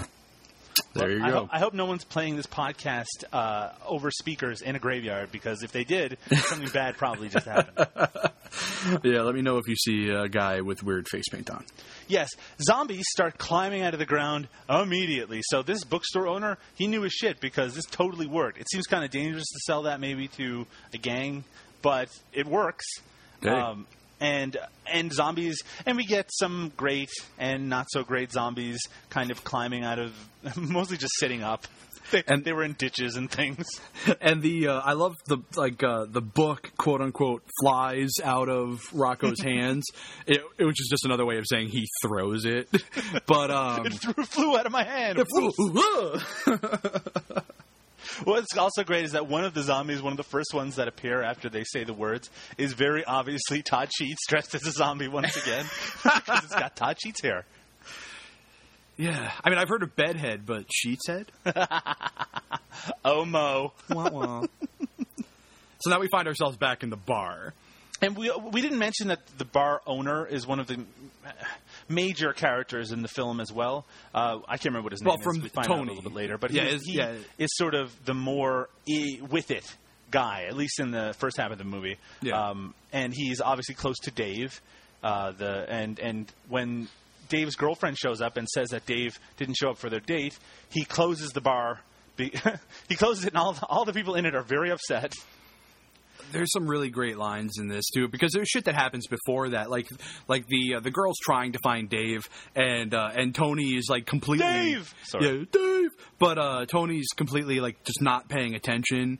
S2: There you
S1: I,
S2: go.
S1: hope, I hope no one's playing this podcast uh, over speakers in a graveyard because if they did, something bad probably just happened.
S2: yeah, let me know if you see a guy with weird face paint on.
S1: Yes, zombies start climbing out of the ground immediately. So this bookstore owner, he knew his shit because this totally worked. It seems kind of dangerous to sell that maybe to a gang, but it works.
S2: Hey.
S1: Um, and and zombies, and we get some great and not so great zombies kind of climbing out of, mostly just sitting up. They,
S2: And-
S1: they were in ditches and things.
S2: And the uh, I love the like uh, the book quote unquote flies out of Rocco's hands. It, it which is just another way of saying he throws it. But um,
S1: It threw, flew out of my hand. What's also great is that one of the zombies, one of the first ones that appear after they say the words, is very obviously Todd Sheets dressed as a zombie once again because it's got Todd Sheets hair.
S2: yeah, I mean I've heard of bedhead, but sheets head.
S1: Oh mo!
S2: so now we find ourselves back in the bar.
S1: And we we didn't mention that the bar owner is one of the major characters in the film as well. Uh, I can't remember what his
S2: Well,
S1: name
S2: from
S1: is. We find out a little bit later, but
S2: Yeah,
S1: he, he
S2: yeah.
S1: is sort of the more i- with it guy, at least in the first half of the movie.
S2: Yeah.
S1: Um, and he's obviously close to Dave. Uh, the and and when Dave's girlfriend shows up and says that Dave didn't show up for their date, he closes the bar. Be, he closes it, and all all the people in it are very upset.
S2: There's some really great lines in this too, because there's shit that happens before that, like like the uh, the girl's trying to find Dave, and uh, and Tony is like completely
S1: Dave! Sorry.
S2: yeah, Dave, but uh, Tony's completely like just not paying attention.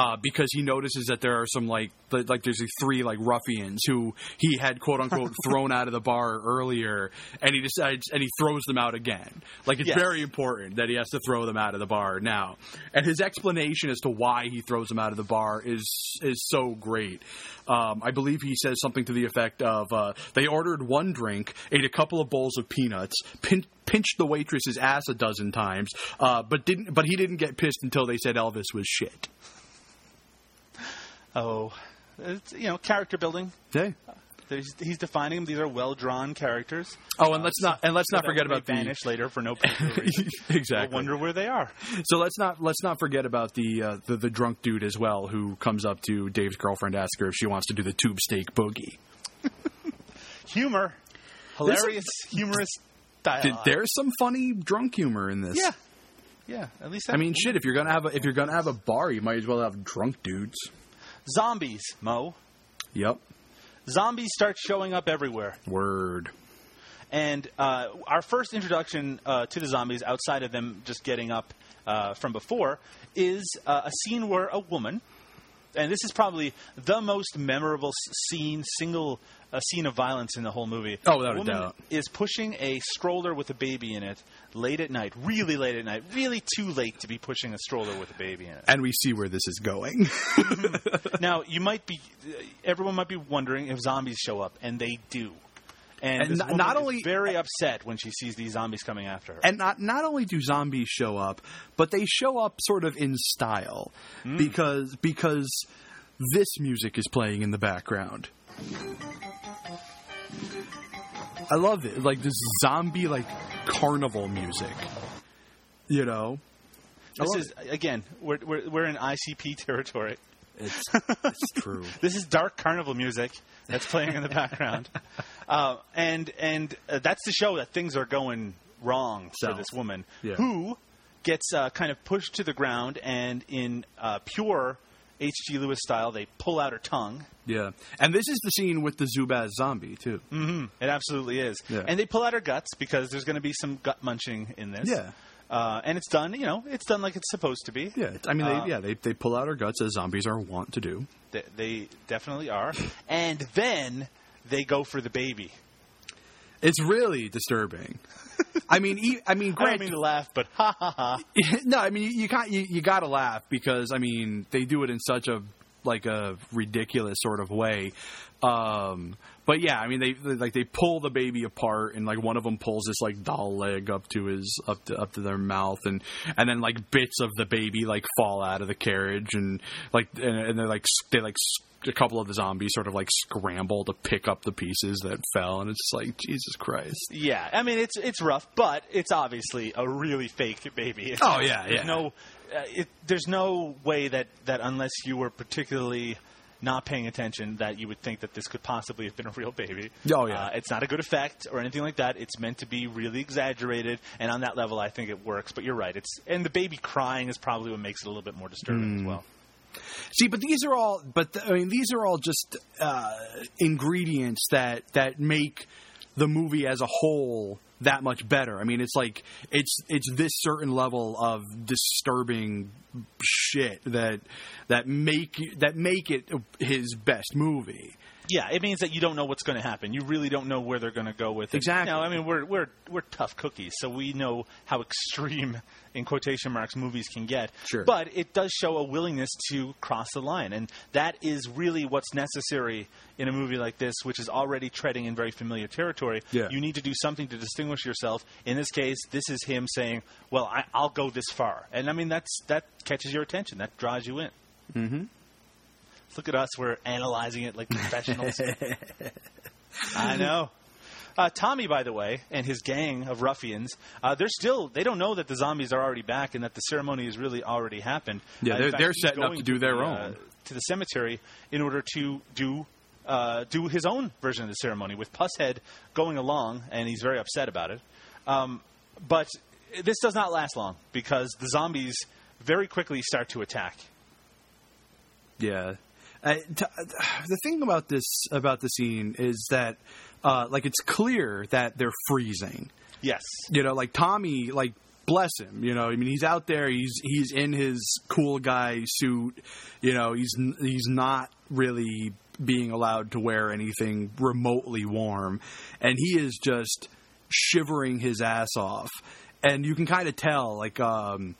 S2: Uh, because he notices that there are some like th- like there's these three like ruffians who he had quote unquote thrown out of the bar earlier, and he decides and he throws them out again. Like it's
S1: Yes.
S2: very important that he has to throw them out of the bar now. And his explanation as to why he throws them out of the bar is is so great. Um, I believe he says something to the effect of uh, they ordered one drink, ate a couple of bowls of peanuts, pin- pinched the waitress's ass a dozen times, uh, but didn't but he didn't get pissed until they said Elvis was shit.
S1: Oh, it's, you know, character building. There's, he's defining them. These are well drawn characters.
S2: Oh, and let's not and let's not forget about the
S1: vanish later for no particular reason.
S2: exactly.
S1: We'll wonder where they are.
S2: So let's not let's not forget about the, uh, the the drunk dude as well, who comes up to Dave's girlfriend, to ask her if she wants to do the tube steak boogie.
S1: Humor, hilarious, humorous
S2: Th-
S1: dialogue.
S2: There's some funny drunk humor in this.
S1: yeah, yeah. At least
S2: I mean, shit. If you're gonna have a if you're gonna have a bar, you might as well have drunk dudes.
S1: Zombies. Mo,
S2: Yep.
S1: zombies start showing up everywhere.
S2: Word.
S1: And uh, our first introduction uh, to the zombies, outside of them just getting up uh, from before, is uh, a scene where a woman, and this is probably the most memorable scene, single a scene of violence in the whole movie.
S2: Oh, without a
S1: woman
S2: doubt.
S1: is pushing a stroller with a baby in it late at night, really late at night, really too late to be pushing a stroller with a baby in it.
S2: And we see where this is going. Mm-hmm.
S1: now, you might be, everyone might be wondering if zombies show up, and they do. And,
S2: And
S1: this
S2: not-
S1: woman
S2: not
S1: is
S2: only-
S1: very upset when she sees these zombies coming after her.
S2: and not not only do zombies show up, but they show up sort of in style hmm. because because this music is playing in the background. I love it, like this zombie like carnival music. You know,
S1: this is again, we're, we're we're in ICP territory.
S2: it's it's true.
S1: This is dark carnival music that's playing in the background, uh, and and uh, that's to show that things are going wrong for this woman
S2: Yeah.
S1: who gets uh, kind of pushed to the ground, and in uh, pure H.G. Lewis style, they pull out her tongue.
S2: Yeah, and this is the scene with the Zubaz zombie too.
S1: hmm It absolutely is,
S2: Yeah.
S1: and they pull out her guts because there's going to be some gut munching in this.
S2: Yeah.
S1: Uh, and it's done, you know, it's done like it's supposed to be.
S2: Yeah, I mean,
S1: Uh,
S2: they, yeah, they they pull out her guts as zombies are wont to do.
S1: They, they definitely are. And then they go for the baby.
S2: It's really disturbing. I mean, e- I mean,
S1: I don't mean to laugh, but ha ha ha.
S2: no, I mean you got you, you got to laugh because I mean they do it in such a like a ridiculous sort of way. Um, but yeah, I mean they, they like they pull the baby apart and like one of them pulls this like doll leg up to his up to up to their mouth and and then like bits of the baby like fall out of the carriage and like and, and they're like they like a couple of the zombies sort of like scramble to pick up the pieces that fell and it's just like Jesus Christ.
S1: Yeah, I mean it's it's rough, but it's obviously a really fake baby. It's-
S2: Oh, yeah,
S1: there's
S2: yeah.
S1: No, uh, it, there's no way that that unless you were particularly not paying attention, that you would think that this could possibly have been a real baby.
S2: Oh, yeah.
S1: uh, it's not a good effect or anything like that. It's meant to be really exaggerated, and on that level, I think it works. But you're right. It's and the baby crying is probably what makes it a little bit more disturbing
S2: Mm.
S1: as well.
S2: See, but these are all, but th- I mean, these are all just uh, ingredients that that make the movie as a whole that much better. I mean, it's like it's it's this certain level of disturbing shit that that make that make it his best movie.
S1: Yeah, it means that you don't know what's going to happen. You really don't know where they're going to go with it.
S2: Exactly.
S1: Now, I mean, we're we're we're tough cookies, so we know how extreme, in quotation marks, movies can get.
S2: Sure.
S1: But it does show a willingness to cross the line, and that is really what's necessary in a movie like this, which is already treading in very familiar territory.
S2: Yeah.
S1: You need to do something to distinguish yourself. In this case, this is him saying, "Well, I, I'll go this far," and I mean that's that catches your attention. That draws you in.
S2: Mm-hmm.
S1: Look at us, we're analyzing it like professionals. I know. Uh, Tommy, by the way, and his gang of ruffians, uh, they're still, they don't know that the zombies are already back and that the ceremony has really already happened.
S2: Yeah,
S1: Uh,
S2: they're-
S1: fact,
S2: they're setting up to do their
S1: the,
S2: own.
S1: Uh, to the cemetery in order to do. Uh, do his own version of the ceremony with Pusshead going along, and he's very upset about it. Um, but this does not last long because the zombies very quickly start to attack.
S2: Yeah. Uh, t- the thing about this about the scene is that uh, like it's clear that they're freezing.
S1: Yes.
S2: you know, like Tommy, like bless him, you know. I mean, he's out there, he's he's in his cool guy suit, you know. He's he's not really being allowed to wear anything remotely warm, and he is just shivering his ass off, and you can kind of tell, like. um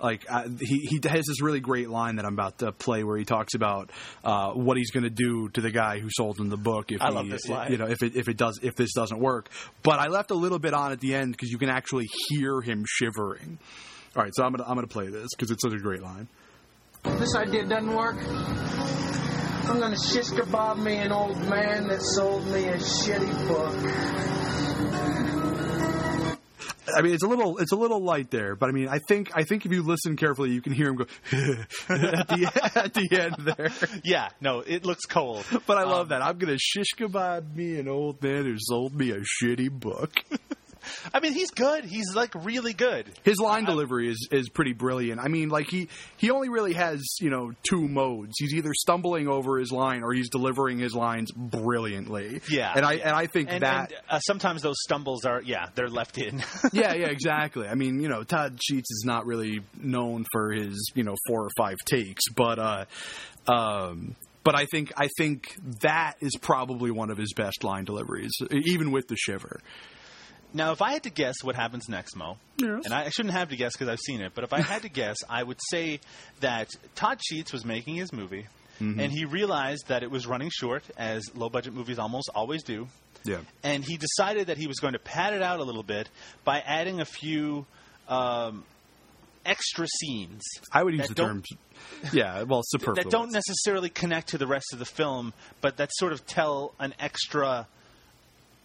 S2: like uh, he he has this really great line that I'm about to play where he talks about uh, what he's going to do to the guy who sold him the book if
S1: I
S2: he,
S1: love this line.
S2: you know if it if it does if this doesn't work. But I left a little bit on at the end because you can actually hear him shivering. All right, so I'm gonna I'm gonna play this because it's such a great line.
S5: This idea doesn't work, I'm gonna shish kebab me an old man that sold me a shitty book.
S2: I mean, it's a little it's a little light there, but I mean, I think I think if you listen carefully, you can hear him go at, the, at the end there.
S1: Yeah, no, it looks cold.
S2: But I love
S1: Um,
S2: that. I'm gonna shish kebab me an old man who sold me a shitty book.
S1: I mean, he's good. He's like really good.
S2: His line delivery is, is pretty brilliant. I mean, like he he only really has you know two modes. He's either stumbling over his line or he's delivering his lines brilliantly.
S1: Yeah,
S2: and I and I think
S1: And,
S2: that
S1: and, uh, sometimes those stumbles are yeah, they're left in.
S2: yeah yeah exactly. I mean you know Todd Sheets is not really known for his you know four or five takes, but uh, um, but I think I think that is probably one of his best line deliveries, even with the shiver.
S1: Now, if I had to guess what happens next, Mo,
S2: Yes.
S1: and I, I shouldn't have to guess because I've seen it, but if I had to guess, I would say that Todd Sheets was making his movie,
S2: Mm-hmm.
S1: and he realized that it was running short, as low budget movies almost always do.
S2: Yeah.
S1: And he decided that he was going to pad it out a little bit by adding a few um, extra scenes.
S2: I would use the
S1: don't-
S2: term. Yeah, well, superfluous.
S1: that don't necessarily connect to the rest of the film, but that sort of tell an extra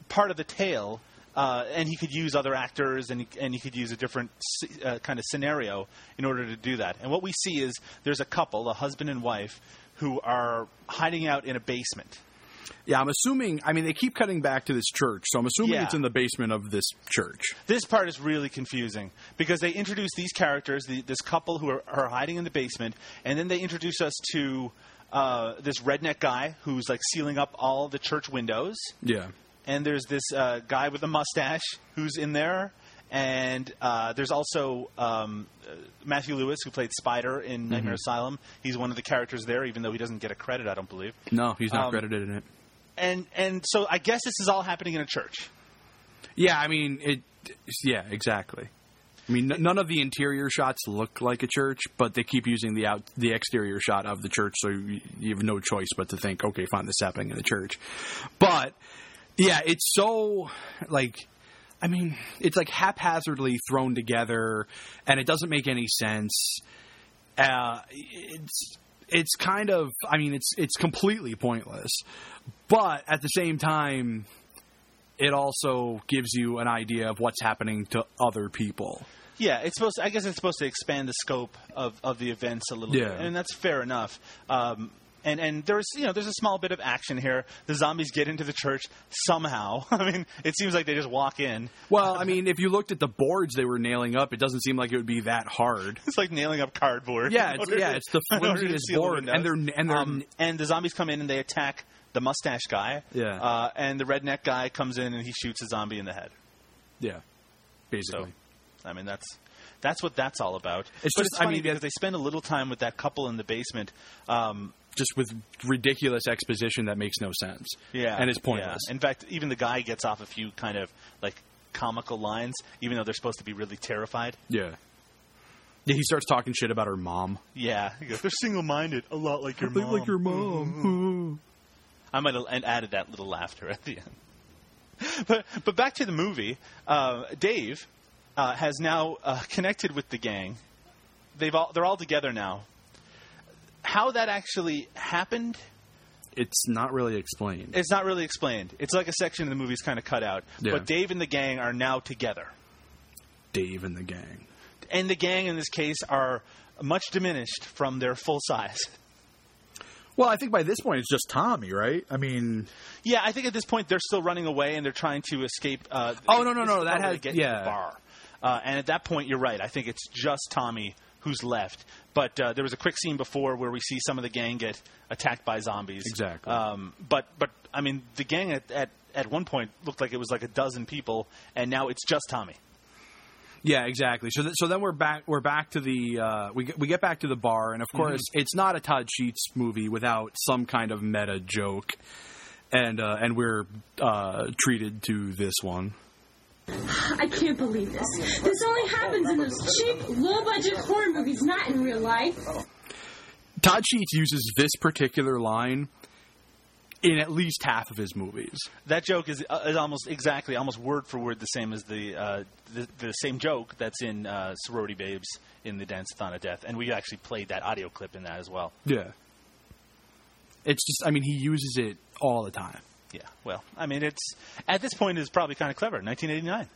S1: part of the tale. Uh, and he could use other actors, and he, and he could use a different uh, kind of scenario in order to do that. And what we see is there's a couple, a husband and wife, who are hiding out in a basement.
S2: Yeah, I'm assuming. I mean, they keep cutting back to this church, so I'm assuming
S1: Yeah.
S2: it's in the basement of this church.
S1: This part is really confusing because they introduce these characters, the, this couple who are, are hiding in the basement, and then they introduce us to uh, this redneck guy who's like sealing up all the church windows.
S2: Yeah.
S1: And there's this uh, guy with a mustache who's in there, and uh, there's also um, uh, Matthew Lewis who played Spider in Nightmare Asylum. He's one of the characters there, even though he doesn't get a credit, I don't believe.
S2: No, he's not
S1: Um,
S2: credited in it.
S1: And and so I guess this is all happening in a church.
S2: Yeah, I mean it. Yeah, exactly. I mean, n- none of the interior shots look like a church, but they keep using the out the exterior shot of the church, so you, you have no choice but to think, okay, fine, this is happening in the church. But yeah, it's so like. I mean, it's like haphazardly thrown together, and it doesn't make any sense. Uh, it's it's kind of, I mean, it's it's completely pointless, but at the same time, it also gives you an idea of what's happening to other people.
S1: Yeah, it's supposed. I guess it's supposed to expand the scope of, of the events a little
S2: Yeah.
S1: bit, and that's fair enough. Um, and and there's you know there's a small bit of action here. The zombies get into the church somehow. I mean, it seems like they just walk in.
S2: Well, I mean, if you looked at the boards they were nailing up, it doesn't seem like it would be that hard.
S1: It's like nailing up cardboard.
S2: Yeah, it's- yeah,
S1: to-
S2: it's the
S1: in order to
S2: flimsiest
S1: seal the
S2: board, and they're- and they're-
S1: Um, and the zombies come in and they attack the mustache guy.
S2: Yeah.
S1: uh, and the redneck guy comes in and he shoots a zombie in the head.
S2: Yeah,
S1: So,
S2: basically.
S1: I mean that's that's what that's all about.
S2: It's
S1: but
S2: just-
S1: it's
S2: I mean,
S1: because they spend a little time with that couple in the basement. Um,
S2: Just with ridiculous exposition that makes no sense.
S1: Yeah,
S2: and it's pointless.
S1: yeah. In fact, even the guy gets off a few kind of like comical lines, even though they're supposed to be really terrified.
S2: Yeah. Yeah, he starts talking shit about her mom.
S1: Yeah, he goes, "They're single-minded, a lot like your mom."
S2: Like your mom.
S1: I might have and added that little laughter at the end. But but back to the movie. Uh, Dave uh, has now uh, connected with the gang. They've all they're all together now. How that actually happened,
S2: it's not really explained.
S1: it's not really explained. It's like a section of the movie's kind of cut out.
S2: Yeah.
S1: But Dave and the gang are now together.
S2: Dave and the gang.
S1: and the gang in this case are much diminished from their full size.
S8: Well, I think by this point it's just Tommy, right? I mean,
S1: Yeah, I think at this point they're still running away and they're trying to escape. Uh,
S2: Oh, no, no,
S1: this
S2: no, that
S1: how they
S2: has-
S1: get
S2: yeah.
S1: to the bar. Uh, and at that point, you're right. I think it's just Tommy who's left. But uh, there was a quick scene before where we see some of the gang get attacked by zombies.
S2: Exactly.
S1: Um, but but I mean, the gang at, at at one point looked like it was like a dozen people, and now it's just Tommy.
S2: Yeah, exactly. So, th- so then we're back. We're back to the. Uh, we get, we get back to the bar, and of course, it's not a Todd Sheets movie without some kind of meta joke, and uh, and we're uh, treated to this one.
S6: I can't believe this. This only happens in those cheap, low budget horror movies, not in real life.
S2: Todd Sheets uses this particular line in at least half of his movies.
S1: That joke is, uh, is almost exactly, almost word for word, the same as the uh, the, the same joke that's in uh, Sorority Babes in the Dance-a-thon of Death, and we actually played that audio clip in that as well.
S2: Yeah. It's just. I mean, he uses it all the time.
S1: Yeah, well, I mean, it's at this point it's probably kind of clever. 1989.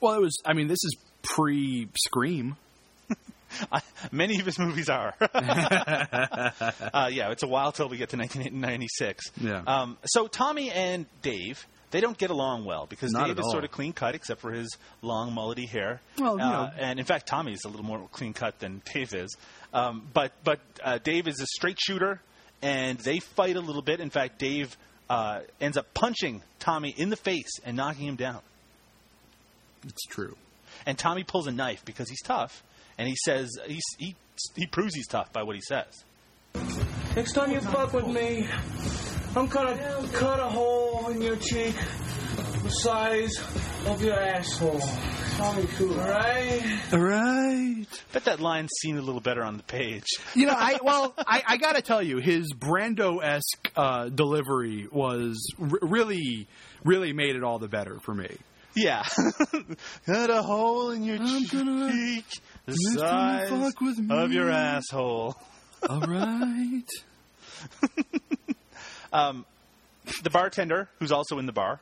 S2: Well, it was. I mean, this is pre Scream.
S1: Many of his movies are. uh, yeah, it's a while till we get to 1996.
S2: Yeah.
S1: Um, so Tommy and Dave, they don't get along well because
S2: Not
S1: Dave
S2: at
S1: is sort of clean cut except for his long mullety hair.
S2: Well, you
S1: Uh,
S2: know.
S1: and in fact, Tommy's a little more clean cut than Dave is. Um, but but uh, Dave is a straight shooter, and they fight a little bit. In fact, Dave uh, ends up punching Tommy in the face and knocking him down.
S2: It's true.
S1: And Tommy pulls a knife because he's tough, and he says he's, he he proves he's tough by what he says.
S5: Next time you fuck with me, I'm gonna cut a hole in your cheek the size of your asshole. Alright?
S2: All right.
S1: Bet that line seemed a little better on the page.
S2: You know, I well, I, I got to tell you, his Brando esque uh, delivery was r- really, really made it all the better for me.
S1: Yeah. Cut a hole in your
S2: I'm gonna-
S1: cheek the
S2: time
S1: size
S2: fuck with
S1: of your asshole.
S2: All right.
S1: The bartender, who's also in the bar.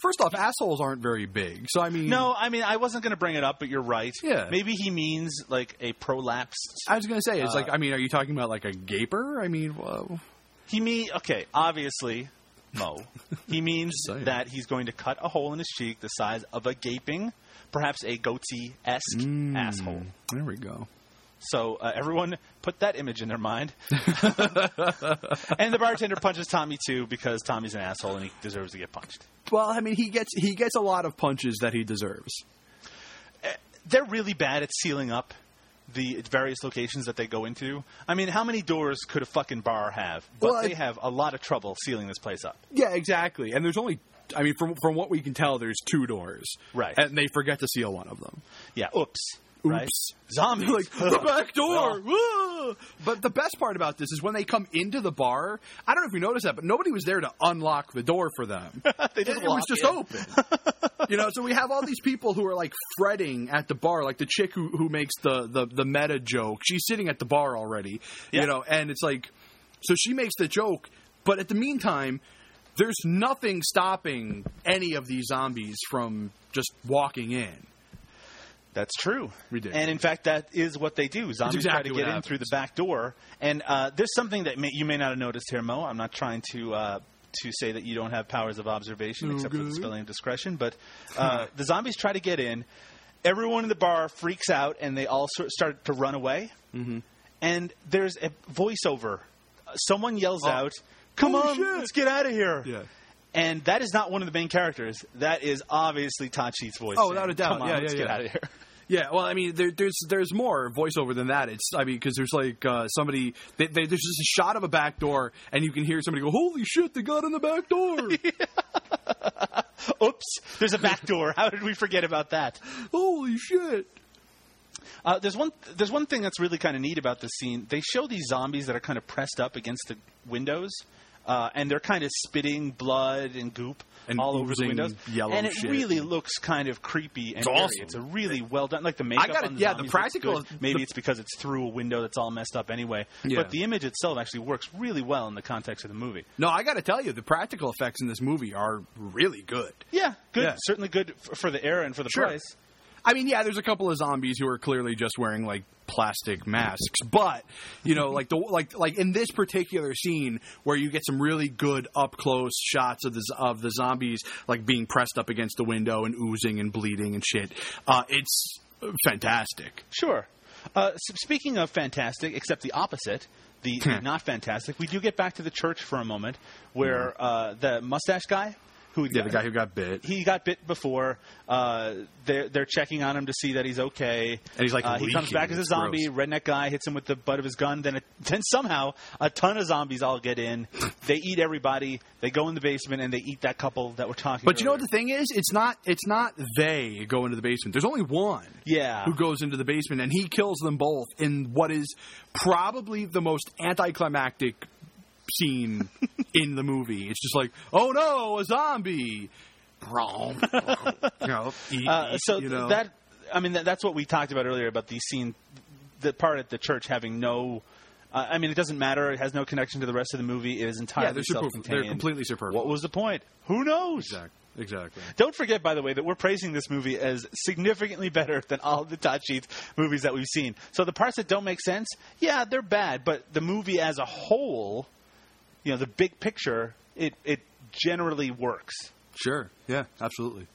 S2: First off, assholes aren't very big, so I mean,
S1: No, I mean I wasn't going to bring it up, but you're right.
S2: Yeah.
S1: Maybe he means like a prolapsed.
S2: I was gonna say, it's
S1: Uh,
S2: like, I mean, are you talking about like a gaper? I mean, whoa.
S1: He mean okay, obviously, Mo. He means
S2: Just saying.
S1: that he's going to cut a hole in his cheek the size of a gaping, perhaps a goatse esque
S2: Mm.
S1: asshole.
S2: there we go.
S1: So uh, everyone put that image in their mind. and the bartender punches Tommy too because Tommy's an asshole and he deserves to get punched.
S2: Well, I mean, he gets he gets a lot of punches that he deserves.
S1: They're really bad at sealing up the various locations that they go into. I mean, how many doors could a fucking bar have? But
S2: Well,
S1: they have a lot of trouble sealing this place up.
S2: Yeah, exactly. And there's only, I mean, from from what we can tell, there's two doors,
S1: Right.
S2: And they forget to seal one of them.
S1: Yeah, oops. Right?
S2: Oops.
S1: Zombies.
S2: like the back door.
S1: Oh.
S2: Ugh. But the best part about this is when they come into the bar. I don't know if you noticed that, but nobody was there to unlock the door for them.
S1: They
S2: it,
S1: just
S2: it was just
S1: in.
S2: open. you know, so we have all these people who are like fretting at the bar, like the chick who who makes the the, the meta joke. She's sitting at the bar already.
S1: Yeah.
S2: You know, and it's like, so she makes the joke, but at the meantime. There's nothing stopping any of these zombies from just walking in.
S1: That's true.
S2: Ridiculous.
S1: And in fact, that is what they do. Zombies
S2: exactly
S1: try to get in through the back door. And uh, there's something that may, you may not have noticed here, Mo. I'm not trying to uh, to say that you don't have powers of observation, except for the spelling of discretion. But uh, the zombies try to get in. Everyone in the bar freaks out, and they all sort start to run away. Mm-hmm. And there's a voiceover. Someone yells out, "Come
S2: Holy
S1: on,
S2: shit."
S1: let's get out of here!"
S2: Yeah.
S1: And that is not one of the main characters. That is obviously Sheets' voice.
S2: Oh, without a doubt.
S1: Come on,
S2: Yeah,
S1: let's
S2: yeah,
S1: get
S2: yeah.
S1: out of here.
S2: Yeah, well, I mean, there, there's there's more voiceover than that. It's I mean, because there's like uh, somebody they, they, there's just a shot of a back door, and you can hear somebody go, "Holy shit, they got in the back door!
S1: Oops, there's a back door. How did we forget about that?
S2: Holy shit!"
S1: Uh, there's one. There's one thing that's really kind of neat about this scene. They show these zombies that are kind of pressed up against the windows, uh, and they're kind of spitting blood and goop
S2: And
S1: all over the windows.
S2: yellow
S1: and it
S2: shit.
S1: really looks kind of creepy and
S2: It's awesome.
S1: It's a really well done. Like the makeup
S2: gotta-
S1: on the
S2: yeah, the practical-.
S1: Maybe
S2: the-
S1: it's because it's through a window that's all messed up anyway.
S2: Yeah.
S1: But the image itself actually works really well in the context of the movie.
S2: No, I got to tell you, the practical effects in this movie are really good.
S1: Yeah, good.
S2: Yeah.
S1: Certainly good f- for the era and for the
S2: Sure.
S1: price.
S2: I mean, yeah, there's a couple of zombies who are clearly just wearing like plastic masks, but you know, like the like like in this particular scene where you get some really good up close shots of the of the zombies like being pressed up against the window and oozing and bleeding and shit. Uh, it's fantastic.
S1: Sure. Uh, s- speaking of fantastic, except the opposite, the, the not fantastic, we do get back to the church for a moment, where uh, the mustache guy, who
S2: Yeah, the guy who got bit.
S1: he got bit before. Uh, they're they're checking on him to see that he's okay.
S2: And he's, like,
S1: uh, he comes back as a zombie. Redneck guy hits him with the butt of his gun. Then it, then somehow a ton of zombies all get in. They eat everybody. They go in the basement and they eat that couple that we're talking. About.
S2: But you know what the thing is? It's not. It's not they go into the basement. There's only one.
S1: Yeah.
S2: Who goes into the basement and he kills them both in what is probably the most anticlimactic scene in the movie. It's just like, oh no, a zombie. you know, eat,
S1: Uh, so
S2: you know.
S1: that I mean that, that's what we talked about earlier about the scene, the part at the church having no. Uh, I mean, it doesn't matter. It has no connection to the rest of the movie. It is entirely
S2: yeah, they're,
S1: self-contained.
S2: they're completely superfluous.
S1: What was the point? Who knows?
S2: exactly? Exactly.
S1: Don't forget, by the way, that we're praising this movie as significantly better than all the Todd movies that we've seen. So the parts that don't make sense, yeah, they're bad, but the movie as a whole, you know, the big picture, it it generally works.
S2: Sure. Yeah. Absolutely.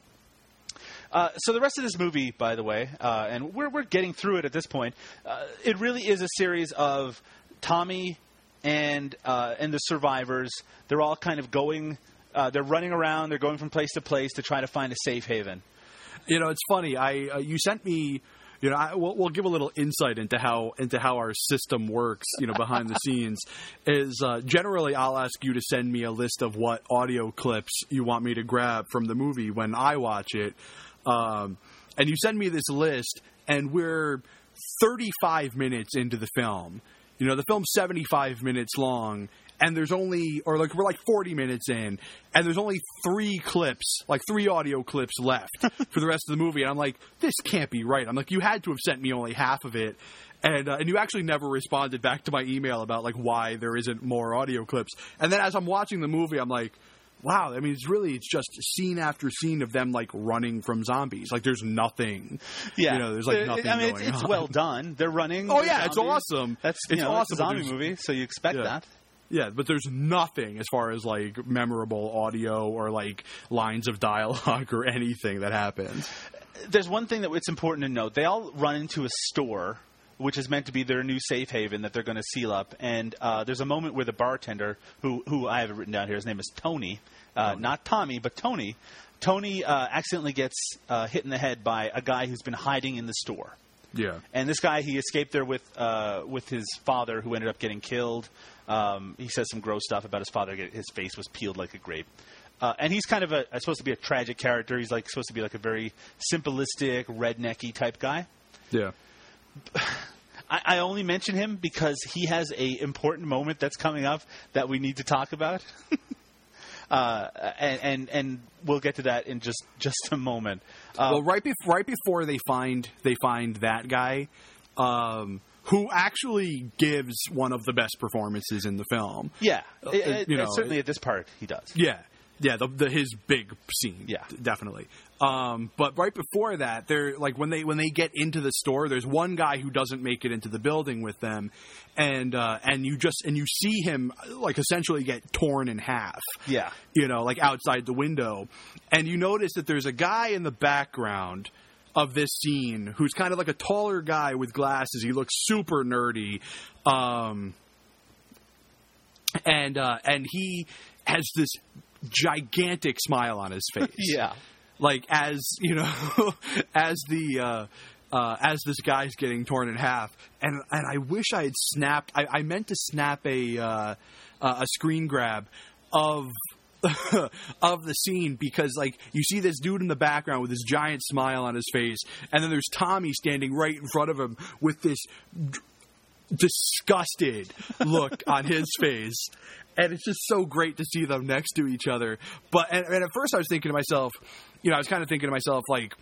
S1: Uh, so the rest of this movie, by the way, uh, and we're we're getting through it at this point. Uh, it really is a series of Tommy and uh, and the survivors. They're all kind of going. Uh, they're running around. They're going from place to place to try to find a safe haven.
S2: You know, it's funny. I uh, you sent me you know, I, we'll, we'll give a little insight into how into how our system works. You know, behind the scenes is uh, generally I'll ask you to send me a list of what audio clips you want me to grab from the movie when I watch it, um, and you send me this list, and we're 35 minutes into the film. You know, the film's 75 minutes long, and there's only, or like we're like 40 minutes in, and there's only three clips, like three audio clips left for the rest of the movie. And I'm like, this can't be right. I'm like, you had to have sent me only half of it. And, uh, and you actually never responded back to my email about like why there isn't more audio clips. And then as I'm watching the movie, I'm like, wow. I mean, it's really it's just scene after scene of them like running from zombies. Like there's nothing.
S1: Yeah,
S2: you know, there's like nothing
S1: I mean,
S2: going
S1: it's, it's well done. They're running.
S2: Oh
S1: they're
S2: yeah, it's awesome.
S1: That's
S2: it's
S1: know,
S2: awesome.
S1: It's a zombie movie, so you expect
S2: Yeah.
S1: that.
S2: Yeah, but there's nothing as far as like memorable audio or like lines of dialogue or anything that happens.
S1: There's one thing that it's important to note. They all run into a store, which is meant to be their new safe haven that they're going to seal up. And uh, there's a moment where the bartender, who who I have it written down here, his name is Tony, uh, not Tommy, but Tony. Tony uh, accidentally gets uh, hit in the head by a guy who's been hiding in the store.
S2: Yeah.
S1: And this guy, he escaped there with uh, with his father, who ended up getting killed. Um, he says some gross stuff about his father. His face was peeled like a grape. Uh, and he's kind of a, supposed to be a tragic character. He's like supposed to be like a very simplistic, rednecky type guy.
S2: Yeah.
S1: I, I only mention him because he has a important moment that's coming up that we need to talk about. uh, and, and and we'll get to that in just just a moment. Uh,
S2: well, right bef- right before they find they find that guy, um, who actually gives one of the best performances in the film.
S1: yeah,
S2: uh,
S1: it- it-
S2: you know,
S1: certainly at this part he does.
S2: Yeah, yeah, the, the his big scene.
S1: Yeah.
S2: definitely. Um, but right before that, they're like when they when they get into the store, there's one guy who doesn't make it into the building with them, and uh, and you just and you see him like essentially get torn in half.
S1: Yeah.
S2: you know, like outside the window, and you notice that there's a guy in the background of this scene who's kind of like a taller guy with glasses. He looks super nerdy. Um, and uh, and he has this gigantic smile on his face.
S1: Yeah.
S2: like as you know, as the uh, uh, as this guy's getting torn in half, and and I wish I had snapped. I, I meant to snap a uh, uh, a screen grab of. of the scene because like you see this dude in the background with this giant smile on his face and then there's Tommy standing right in front of him with this disgusted look on his face. And it's just so great to see them next to each other. But and, and at first I was thinking to myself, you know, I was kind of thinking to myself like,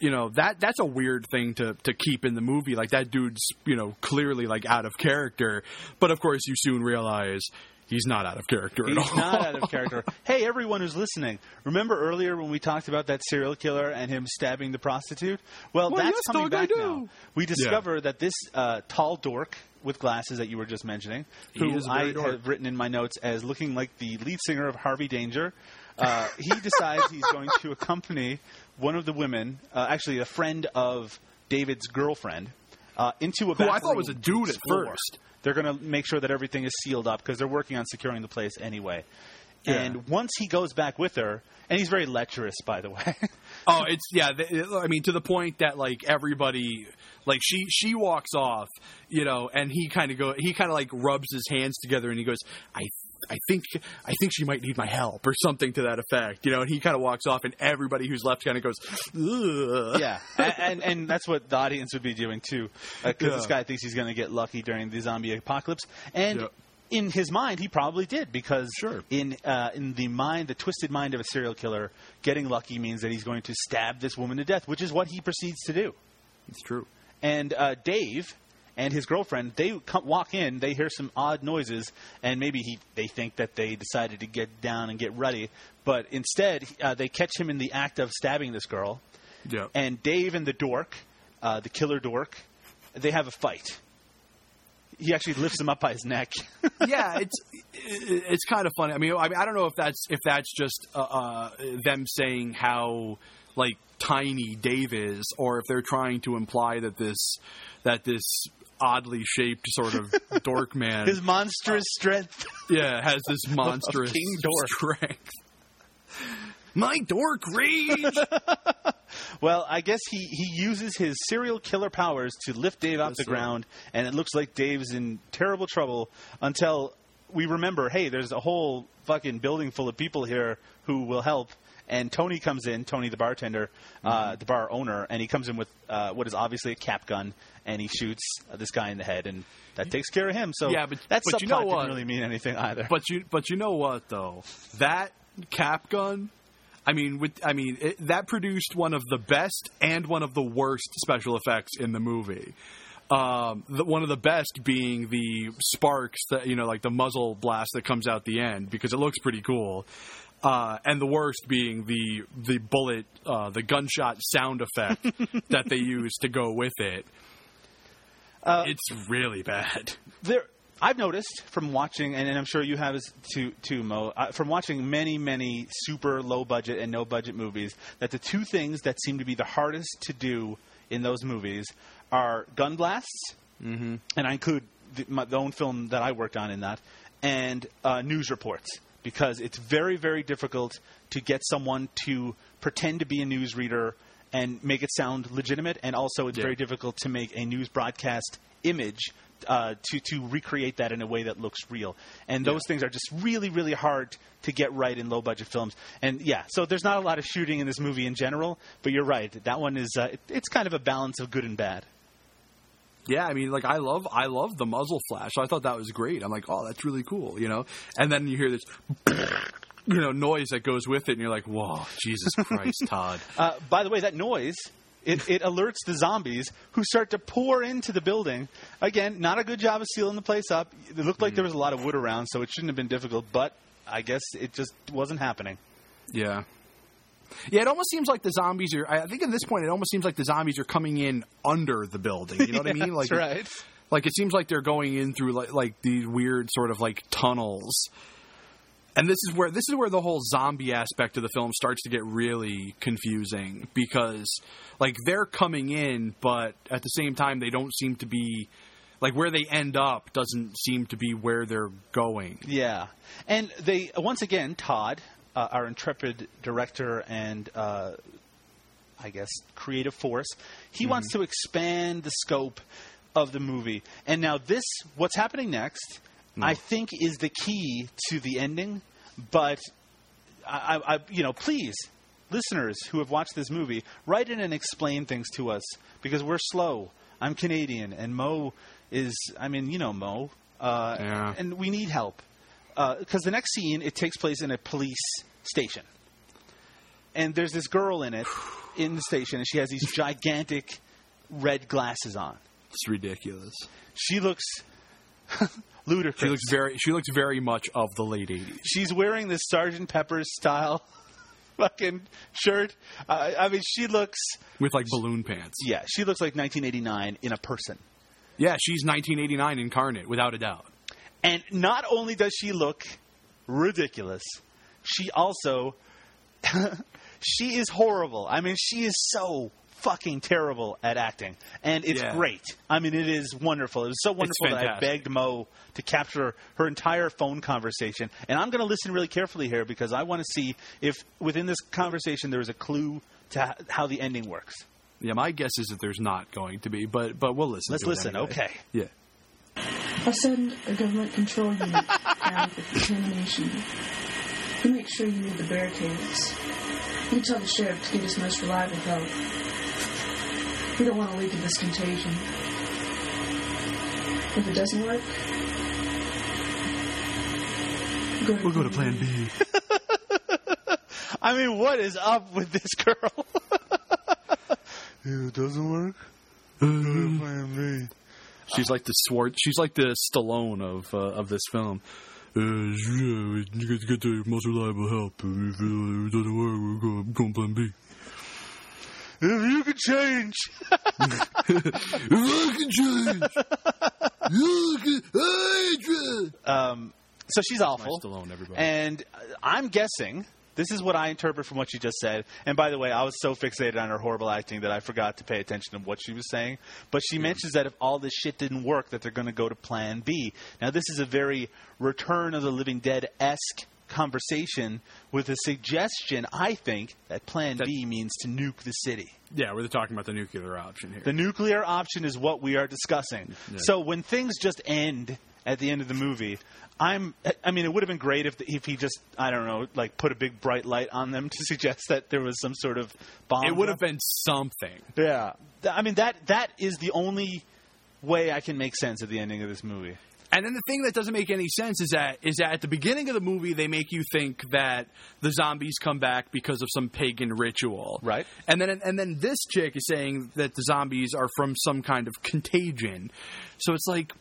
S2: you know, that that's a weird thing to to keep in the movie. Like that dude's, you know, clearly like out of character. But of course you soon realize he's not out of character at all.
S1: He's not out of character. Hey, everyone who's listening, remember earlier when we talked about that serial killer and him stabbing the prostitute? Well,
S2: Well,
S1: that's
S2: yes,
S1: coming back now. We discover that this uh, tall dork with glasses that you were just mentioning, who I
S2: dork.
S1: have written in my notes as looking like the lead singer of Harvey Danger, uh, he decides he's going to accompany one of the women, uh, actually a friend of David's girlfriend, uh, into a
S2: Who I thought was a dude at first.
S1: They're going to make sure that everything is sealed up because they're working on securing the place anyway. And once he goes back with her, and he's very lecherous, by the way.
S2: Oh, it's yeah. I mean, to the point that like everybody, like she she walks off, you know, and he kind of go, he kind of like rubs his hands together, and he goes, I. I think I think she might need my help or something to that effect, you know. And he kind of walks off, and everybody who's left kind of goes, Ugh.
S1: yeah, and, and and that's what the audience would be doing too, because
S2: Yeah.
S1: this guy thinks he's going to get lucky during the zombie apocalypse, and. In his mind, he probably did because
S2: Sure.
S1: in uh, in the mind, the twisted mind of a serial killer, getting lucky means that he's going to stab this woman to death, which is what he proceeds to do.
S2: It's true.
S1: and uh, Dave and his girlfriend they come, walk in. They hear some odd noises, and maybe he they think that they decided to get down and get ready, but instead uh, they catch him in the act of stabbing this girl.
S2: Yeah.
S1: And Dave and the dork, uh, the killer dork, they have a fight. He actually lifts him up by his neck.
S2: yeah, it's it's kind of funny. I mean, I mean, I don't know if that's if that's just uh, uh, them saying how like tiny Dave is, or if they're trying to imply that this that this oddly shaped sort of dork man,
S1: His monstrous strength.
S2: yeah, has this monstrous
S1: King Dork.
S2: strength. My dork rage.
S1: Well, I guess he, he uses his serial killer powers to lift Dave off the ground, and it looks like Dave's in terrible trouble until we remember, hey, there's a whole fucking building full of people here who will help. And Tony comes in, Tony the bartender, uh,
S2: Mm-hmm.
S1: the bar owner, and he comes in with uh, what is obviously a cap gun, and he shoots uh, this guy in the head, and that takes care of him. So
S2: Yeah, but-
S1: that
S2: but you
S1: subplot
S2: know
S1: didn't
S2: what?
S1: really mean anything either.
S2: But you but you know what though that cap gun. I mean, with I mean it, that produced one of the best and one of the worst special effects in the movie. Um, the, one of the best being the sparks that you know, like the muzzle blast that comes out the end because it looks pretty cool. Uh, and the worst being the the bullet, uh, the gunshot sound effect that they use to go with it. it's really bad.
S1: there I've noticed from watching, and, and I'm sure you have as too, too Mo, uh, from watching many, many super low budget and no budget movies, that the two things that seem to be the hardest to do in those movies are gun blasts, mm-hmm. and I include the, my, the own film that I worked on in that, and uh, news reports, because it's very, very difficult to get someone to pretend to be a newsreader and make it sound legitimate, and also it's
S2: Yeah.
S1: very difficult to make a news broadcast image uh, to to recreate that in a way that looks real. And those things are just really really hard to get right in low budget films. And yeah, so there's not a lot of shooting in this movie in general, but you're right. That one is uh, it, it's kind of a balance of good and bad.
S2: Yeah, I mean, like I love, I love the muzzle flash. I thought that was great. I'm like, oh, that's really cool, you know. And then you hear this, you know, noise that goes with it, and you're like, whoa, Jesus Christ, Todd.
S1: Uh, by the way, that noise. It, it alerts the zombies who start to pour into the building. Again, not a good job of sealing the place up. It looked like there was a lot of wood around, so it shouldn't have been difficult. But I guess it just wasn't happening.
S2: Yeah. Yeah, it almost seems like the zombies are. I think at this point, it almost seems like the zombies are coming in under the building. You know what I mean? Like,
S1: That's right.
S2: like it seems like they're going in through like like these weird sort of like tunnels. And this is where this is where the whole zombie aspect of the film starts to get really confusing because like they're coming in, but at the same time they don't seem to be like where they end up doesn't seem to be where they're going.
S1: Yeah, and they once again Todd, uh, our intrepid director and uh, I guess creative force, he wants to expand the scope of the movie. And now this, what's happening next, I think is the key to the ending. But I, I, I, you know, please, listeners who have watched this movie, write in and explain things to us because we're slow. I'm Canadian, and Mo is, I mean, you know Mo, uh,
S2: Yeah.
S1: and we need help because the next scene it takes place in a police station, and there's this girl in it in the station, and she has these gigantic red glasses on.
S2: It's ridiculous.
S1: She looks ludicrous.
S2: She looks very she looks very much of the late 80s.
S1: She's wearing this Sergeant Pepper's style fucking shirt. Uh, I mean, she looks.
S2: with like balloon pants.
S1: Yeah, she looks like 1989 in a person.
S2: Yeah, she's 1989 incarnate without a doubt.
S1: And not only does she look ridiculous, she also she is horrible. I mean, she is so fucking terrible at acting, and it's
S2: Yeah.
S1: great. I mean, it is wonderful. It was so wonderful that I begged Mo to capture her entire phone conversation, and I'm going to listen really carefully here because I want to see if within this conversation there is a clue to how the ending works.
S2: Yeah, my guess is that there's not going to be, but but we'll listen.
S1: Let's listen.
S2: anyway.
S1: Okay.
S2: Yeah.
S9: I'll send a government control unit down for contamination. You make sure you move the barricades. You tell the sheriff to get his most reliable help. We don't want to leak of this contagion. If it doesn't work, go
S2: We'll go to Plan B.
S1: I mean, what is up with this girl? If it doesn't work. Mm-hmm.
S2: She's like the Swart. She's like the Stallone of uh, of this film. Uh, you guys get the most reliable help. If it doesn't work, we're going, going Plan B.
S1: If you could change,
S2: If I can change, you can change.
S1: um, so she's awful.
S2: Stallone, everybody.
S1: And I'm guessing this is what I interpret from what she just said. And by the way, I was so fixated on her horrible acting that I forgot to pay attention to what she was saying. But she mentions that if all this shit didn't work, that they're going to go to Plan B. Now, this is a very Return of the Living Dead esque conversation with a suggestion, I think, that Plan B means to nuke the city.
S2: Yeah, we're talking about the nuclear option here.
S1: The nuclear option is what we are discussing.
S2: Yeah.
S1: So when things just end at the end of the movie, I'm. I mean, it would have been great if if he just I don't know, like put a big bright light on them to suggest that there was some sort of bomb.
S2: it would have been something.
S1: Yeah. I mean that that is the only way I can make sense of the ending of this movie.
S2: And then the thing that doesn't make any sense is that is that at the beginning of the movie they make you think that the zombies come back because of some pagan ritual,
S1: right?
S2: And then and then this chick is saying that the zombies are from some kind of contagion. So it's like,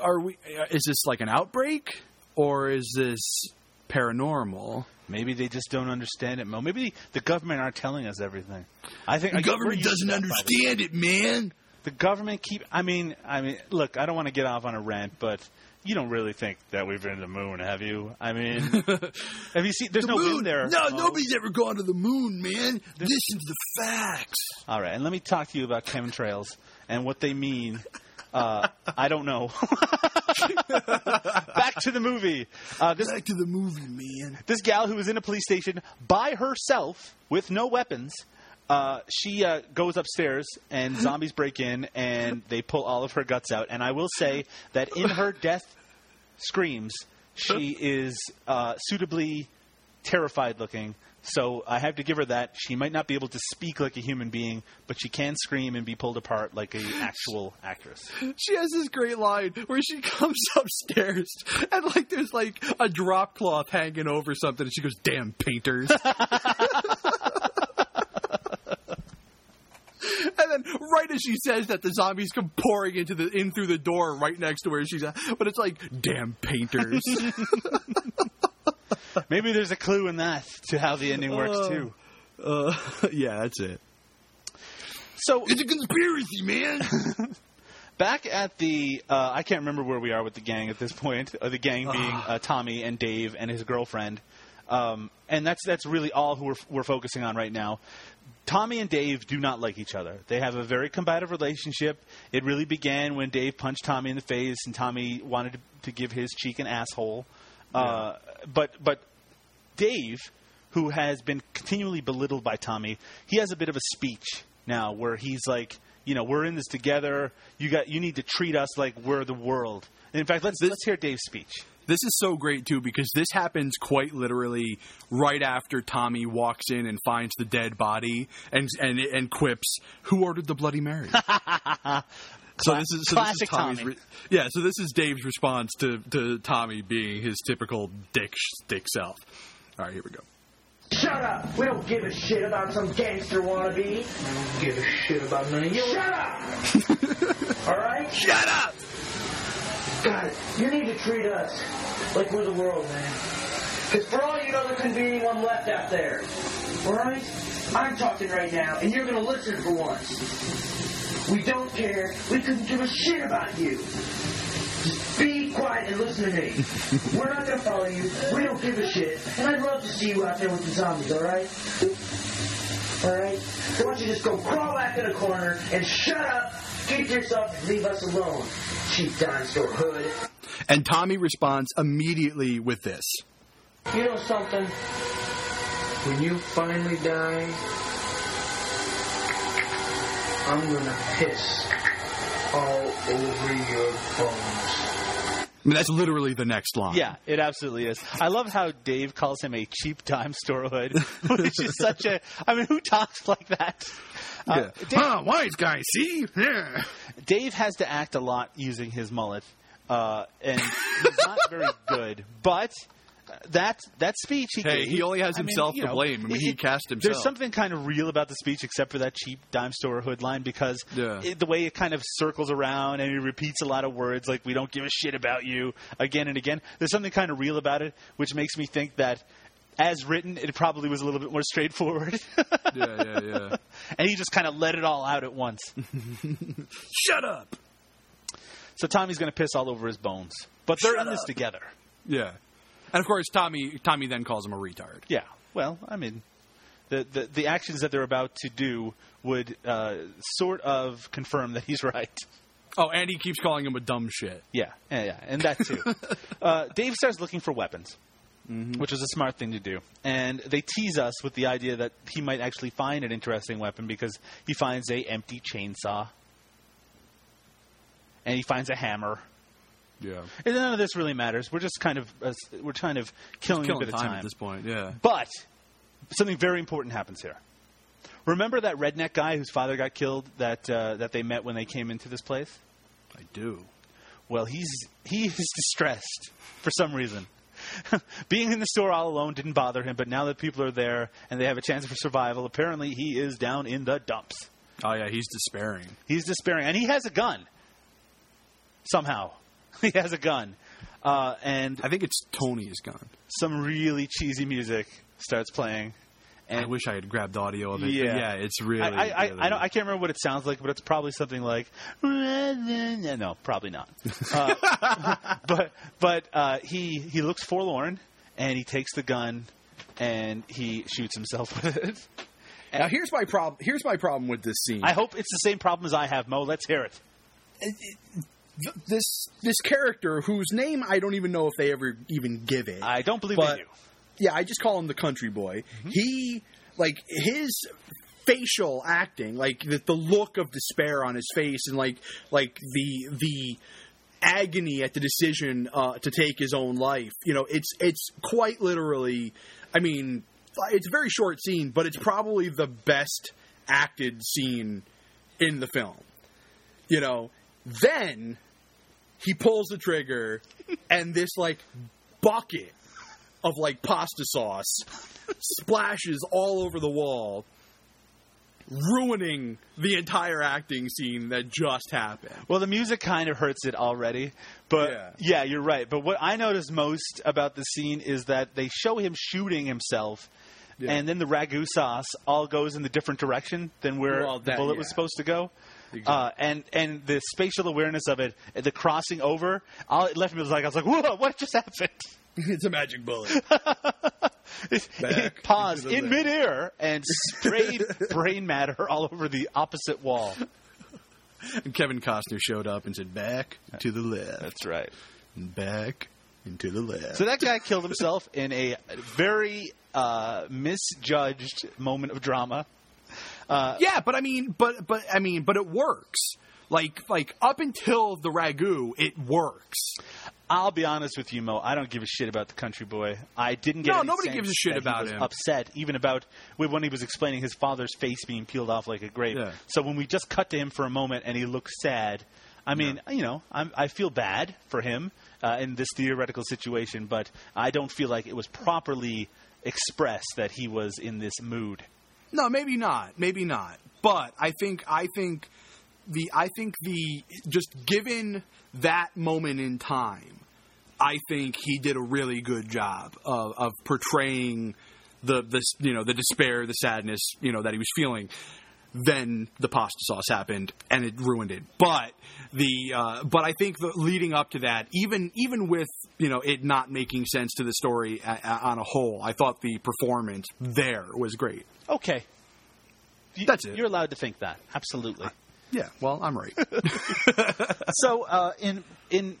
S2: are we? uh, Is this like an outbreak or is this paranormal?
S1: Maybe they just don't understand it, Mo. Maybe the government aren't telling us everything. I think
S2: The
S1: I
S2: government
S1: we're used to
S2: doesn't
S1: that, by the way.
S2: understand it, man.
S1: The government keep. I mean, I mean, look. I don't want to get off on a rant, but you don't really think that we've been to the moon, have you? I mean, have you seen? There's
S2: The
S1: no
S2: moon?
S1: there.
S2: No,
S1: Mo.
S2: nobody's ever gone to the moon, man. Listen to the facts.
S1: All right, and let me talk to you about chemtrails and what they mean. Uh, I don't know. Back to the movie. Uh, this,
S2: Back to the movie, man.
S1: this gal who was in a police station by herself with no weapons. Uh, she uh, goes upstairs and zombies break in and they pull all of her guts out. And I will say that in her death screams, she is uh, suitably terrified looking. So I have to give her that. She might not be able to speak like a human being, but she can scream and be pulled apart like an actual actress.
S2: She has this great line where she comes upstairs and like there's like a drop cloth hanging over something, and she goes, "Damn painters." And then, right as she says that, the zombies come pouring into the in through the door right next to where she's at. But it's like, damn painters.
S1: Maybe there's a clue in that to how the ending works
S2: Uh,
S1: too.
S2: uh, yeah, that's it.
S1: So
S2: it's a conspiracy, man.
S1: Back at the, uh, I can't remember where we are with the gang at this point. Uh, the gang being uh, Tommy and Dave and his girlfriend, um, and that's that's really all who we're, we're focusing on right now. Tommy and Dave do not like each other. They have a very combative relationship. It really began when Dave punched Tommy in the face, and Tommy wanted to, to give his cheek an asshole. Uh, but but Dave, who has been continually belittled by Tommy, he has a bit of a speech now where he's like, you know, we're in this together. You got you need to treat us like we're the world. And in fact, let's let's hear Dave's speech.
S2: This is so great too because this happens quite literally right after Tommy walks in and finds the dead body and and and quips, "Who ordered the Bloody Mary?" so this is so this is Tommy's
S1: Tommy.
S2: re- yeah. So this is Dave's response to to Tommy being his typical dick dick self. All right, here we go.
S5: Shut up! We don't give a shit about some gangster wannabe. I don't give a shit about none of you. Shut up! Alright?
S2: Shut up!
S5: God, you need to treat us like we're the world, man. Because for all you know, there couldn't be anyone left out there. Alright? I'm talking right now, and you're gonna listen for once. We don't care. We couldn't give a shit about you. Just be quiet and listen to me. We're not gonna follow you. We don't give a shit. And I'd love to see you out there with the zombies, alright? Alright? So why don't you just go crawl back in a corner and shut up, keep to yourself, and leave us alone. Cheap store hood.
S2: And Tommy responds immediately with this.
S5: You know something? When you finally die, I'm gonna piss all over your bones.
S2: I mean, that's literally the next line.
S1: Yeah, it absolutely is. I love how Dave calls him a cheap dime store hood, which is such a. I mean, who talks like that? Uh,
S2: Yeah.
S1: Dave,
S2: Huh, wise guy, see? Yeah.
S1: Dave has to act a lot using his mullet, uh, and he's not very good. But that that speech he
S2: Hey,
S1: gave,
S2: he only has
S1: I mean,
S2: himself
S1: you
S2: to
S1: know,
S2: blame. I mean, he cast himself.
S1: There's something kind of real about the speech, except for that cheap dime store hood line, because
S2: Yeah.
S1: it, the way it kind of circles around and he repeats a lot of words like "we don't give a shit about you" again and again. There's something kind of real about it, which makes me think that. As written, it probably was a little bit more straightforward.
S2: yeah, yeah, yeah.
S1: and he just kind of let it all out at once.
S2: Shut up.
S1: So Tommy's going to piss all over his bones. But they're
S2: Shut
S1: in this
S2: up.
S1: together.
S2: Yeah. And of course, Tommy Tommy then calls him a retard.
S1: Yeah. Well, I mean, the the, the actions that they're about to do would uh, sort of confirm that he's right.
S2: Oh, and he keeps calling him a dumb shit.
S1: Yeah, yeah, yeah, and that too. uh, Dave starts looking for weapons, which is a smart thing to do. And they tease us with the idea that he might actually find an interesting weapon because he finds a empty chainsaw, and he finds a hammer.
S2: Yeah.
S1: And none of this really matters. We're just kind of uh, we're kind of killing,
S2: Killing
S1: a bit of
S2: time
S1: time
S2: at this point, yeah.
S1: But something very important happens here. Remember that redneck guy whose father got killed that uh, that they met when they came into this place?
S2: I do.
S1: Well, he's he is distressed for some reason. Being in the store all alone didn't bother him, but now that people are there and they have a chance for survival, apparently he is down in the dumps.
S2: Oh yeah, he's despairing.
S1: He's despairing, and he has a gun. Somehow, he has a gun, uh, and
S2: I think it's Tony's gun.
S1: Some really cheesy music starts playing.
S2: I wish I had grabbed audio of it.
S1: Yeah,
S2: but yeah, it's really.
S1: I, I, I,
S2: really-
S1: I, don't, I can't remember what it sounds like, but it's probably something like. No, probably not. Uh, but but uh, he he looks forlorn, and he takes the gun, and he shoots himself with it.
S2: Now here's my problem. Here's my problem with this scene.
S1: I hope it's the same problem as I have, Mo. Let's hear it.
S2: Th- this this character whose name I don't even know if they ever even give it.
S1: I don't believe
S2: but,
S1: they do.
S2: Yeah, I just call him the country boy. He like his facial acting, like the, the look of despair on his face, and like like the the agony at the decision uh, to take his own life. You know, it's it's quite literally. I mean, it's a very short scene, but it's probably the best acted scene in the film. You know, then he pulls the trigger, and this like bucket of like pasta sauce splashes all over the wall, ruining the entire acting scene that just happened.
S1: Well, the music kind of hurts it already, but
S2: Yeah.
S1: yeah. you're right. But what I noticed most about the scene is that they show him shooting himself,
S2: Yeah.
S1: and then the ragu sauce all goes in the different direction than where
S2: Well,
S1: the
S2: that-
S1: bullet was supposed to go.
S2: Exactly.
S1: Uh, and and the spatial awareness of it, the crossing over, all it left me was like I was like, "Whoa, what just happened?"
S2: it's a magic bullet.
S1: It, paused in midair and sprayed brain matter all over the opposite wall.
S2: and Kevin Costner showed up and said, "Back to the left."
S1: That's right.
S2: And back and to the left.
S1: So that guy killed himself in a very uh, misjudged moment of drama. Uh,
S2: yeah, but I mean, but but I mean, but it works. Like like up until the ragu, it works.
S1: I'll be honest with you, Mo. I don't give a shit about the country boy. I didn't get
S2: No, nobody gives a shit about him.
S1: Upset, even about when he was explaining his father's face being peeled off like a grape.
S2: Yeah.
S1: So when we just cut to him for a moment and he looks sad, I mean, you know, I'm, I feel bad for him uh, in this theoretical situation, but I don't feel like it was properly expressed that he was in this mood.
S2: No, maybe not. Maybe not. But I think I think the I think the just given that moment in time, I think he did a really good job of, of portraying the this you know the despair, the sadness you know that he was feeling. Then the pasta sauce happened and it ruined it. But the uh, but I think the, leading up to that, even even with you know it not making sense to the story a, a, on a whole, I thought the performance there was great.
S1: Okay. You-
S2: That's it.
S1: You're allowed to think that. Absolutely.
S2: Yeah, well, I'm right.
S1: so uh, in in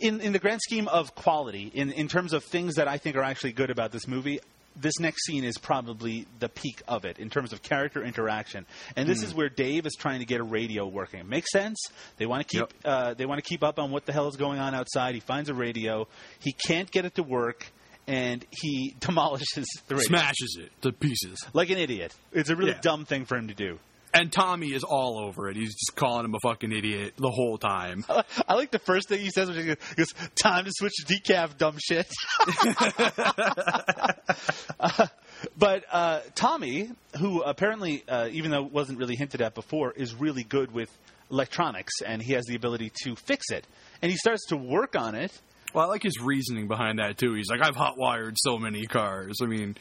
S1: in in the grand scheme of quality, in in terms of things that I think are actually good about this movie. This next scene is probably the peak of it in terms of character interaction, and this
S2: Hmm.
S1: is where Dave is trying to get a radio working. Makes sense. They want to keep uh, they want to keep up on what the hell is going on outside. He finds a radio. He can't get it to work, and he demolishes the radio
S2: Smashes it to pieces.
S1: like an idiot. It's a really
S2: Yeah.
S1: dumb thing for him to do.
S2: And Tommy is all over it. He's just calling him a fucking idiot the whole time.
S1: I like the first thing he says, which he goes, he goes, "Time to switch to decaf, dumb shit." Uh, but uh, Tommy, who apparently, uh, even though it wasn't really hinted at before, is really good with electronics, and he has the ability to fix it. And he starts to work on it.
S2: Well, I like his reasoning behind that too. He's like, I've hot wired so many cars. I mean,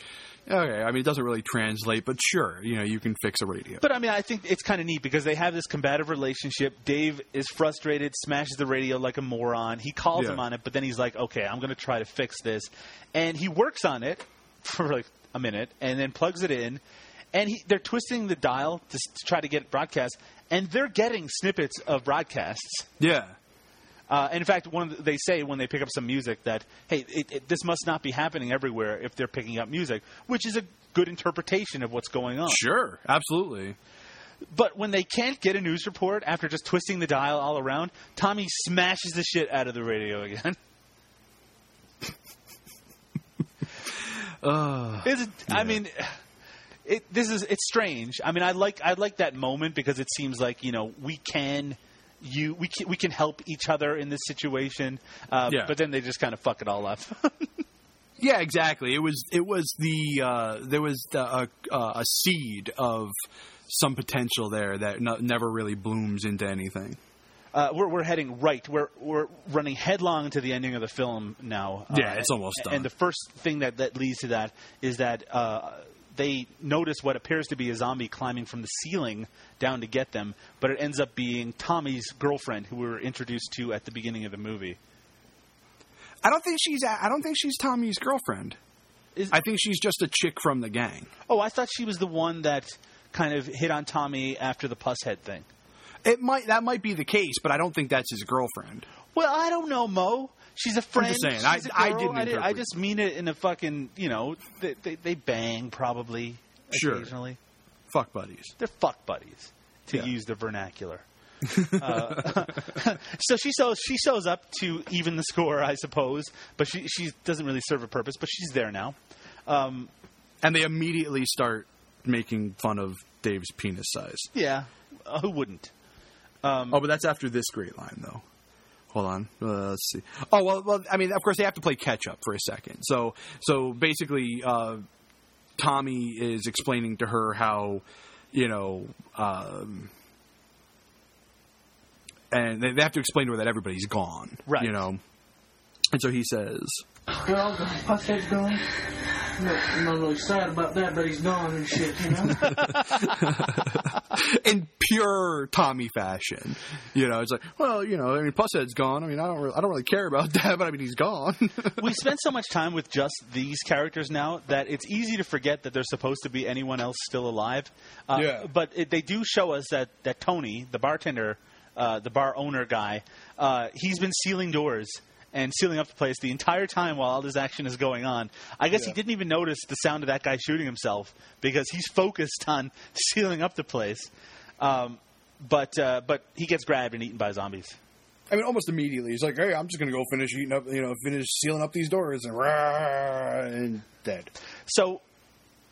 S2: okay, I mean, it doesn't really translate, but sure, you know, you can fix a radio.
S1: But I mean, I think it's kind of neat because they have this combative relationship. Dave is frustrated, smashes the radio like a moron. He calls
S2: Yeah.
S1: him on it, but then he's like, "Okay, I'm going to try to fix this," and he works on it for like a minute, and then plugs it in, and he, they're twisting the dial to, to try to get broadcast, and they're getting snippets of broadcasts.
S2: Yeah.
S1: Uh, in fact, one the, they say when they pick up some music that hey, it, it, this must not be happening everywhere if they're picking up music, which is a good interpretation of what's going on.
S2: Sure, absolutely.
S1: But when they can't get a news report after just twisting the dial all around, Tommy smashes the shit out of the radio again.
S2: Uh,
S1: It's, I mean, it, this is it's strange. I mean, I like I like that moment because it seems like you know we can. You we can, we can help each other in this situation, uh,
S2: Yeah.
S1: but then they just kind of fuck it all up.
S2: yeah, exactly. It was it was the uh, there was the, uh, uh, a seed of some potential there that no, never really blooms into anything.
S1: uh, we're we're heading right. We're we're running headlong to the ending of the film now.
S2: Yeah,
S1: Uh,
S2: it's almost done.
S1: And the first thing that that leads to that is that uh, they notice what appears to be a zombie climbing from the ceiling down to get them, but it ends up being Tommy's girlfriend, who we were introduced to at the beginning of the movie.
S2: I don't think she's I don't think she's Tommy's girlfriend. I think she's just a chick from the gang.
S1: Oh, I thought she was the one that kind of hit on Tommy after the Pusshead thing.
S2: It might that might be the case, but I don't think that's his girlfriend.
S1: Well, I don't know, Mo. She's a friend.
S2: I'm just saying, I-
S1: She's
S2: I
S1: girl.
S2: didn't
S1: I, did- I just mean it in a fucking, you know, they, they, they bang probably
S2: Sure.
S1: occasionally.
S2: Fuck buddies.
S1: They're fuck buddies, to
S2: Yeah.
S1: use the vernacular. uh, so she shows she shows up to even the score, I suppose, but she she doesn't really serve a purpose. But she's there now. Um,
S2: And they immediately start making fun of Dave's penis size.
S1: yeah, uh, who wouldn't? Um,
S2: oh, but that's after this great line, though. Hold on, uh, let's see. Oh well, well, I mean, of course they have to play catch up for a second. So, so basically, uh, Tommy is explaining to her how, you know, um, and they they have to explain to her that everybody's gone,
S1: Right.
S2: You know, and so he says,
S5: They're all gone. Pusshead's gone. No, I'm not really sad about that, but he's gone and shit, you know?
S2: in pure Tommy fashion, you know, it's like, well, you know, I mean, Pusshead's gone. I mean, I don't, really, I don't really care about that, but I mean, he's gone.
S1: we spent so much time with just these characters now that it's easy to forget that there's supposed to be anyone else still alive. Uh,
S2: Yeah.
S1: But it, they do show us that, that Tony, the bartender, uh, the bar owner guy, uh, he's been sealing doors and sealing up the place the entire time while all this action is going on. I guess he didn't even notice the sound of that guy shooting himself because he's focused on sealing up the place. Um, but uh, but he gets grabbed and eaten by zombies.
S2: I mean, almost immediately, he's like, "Hey, I'm just gonna go finish eating up, you know, finish sealing up these doors," and rah, and dead.
S1: So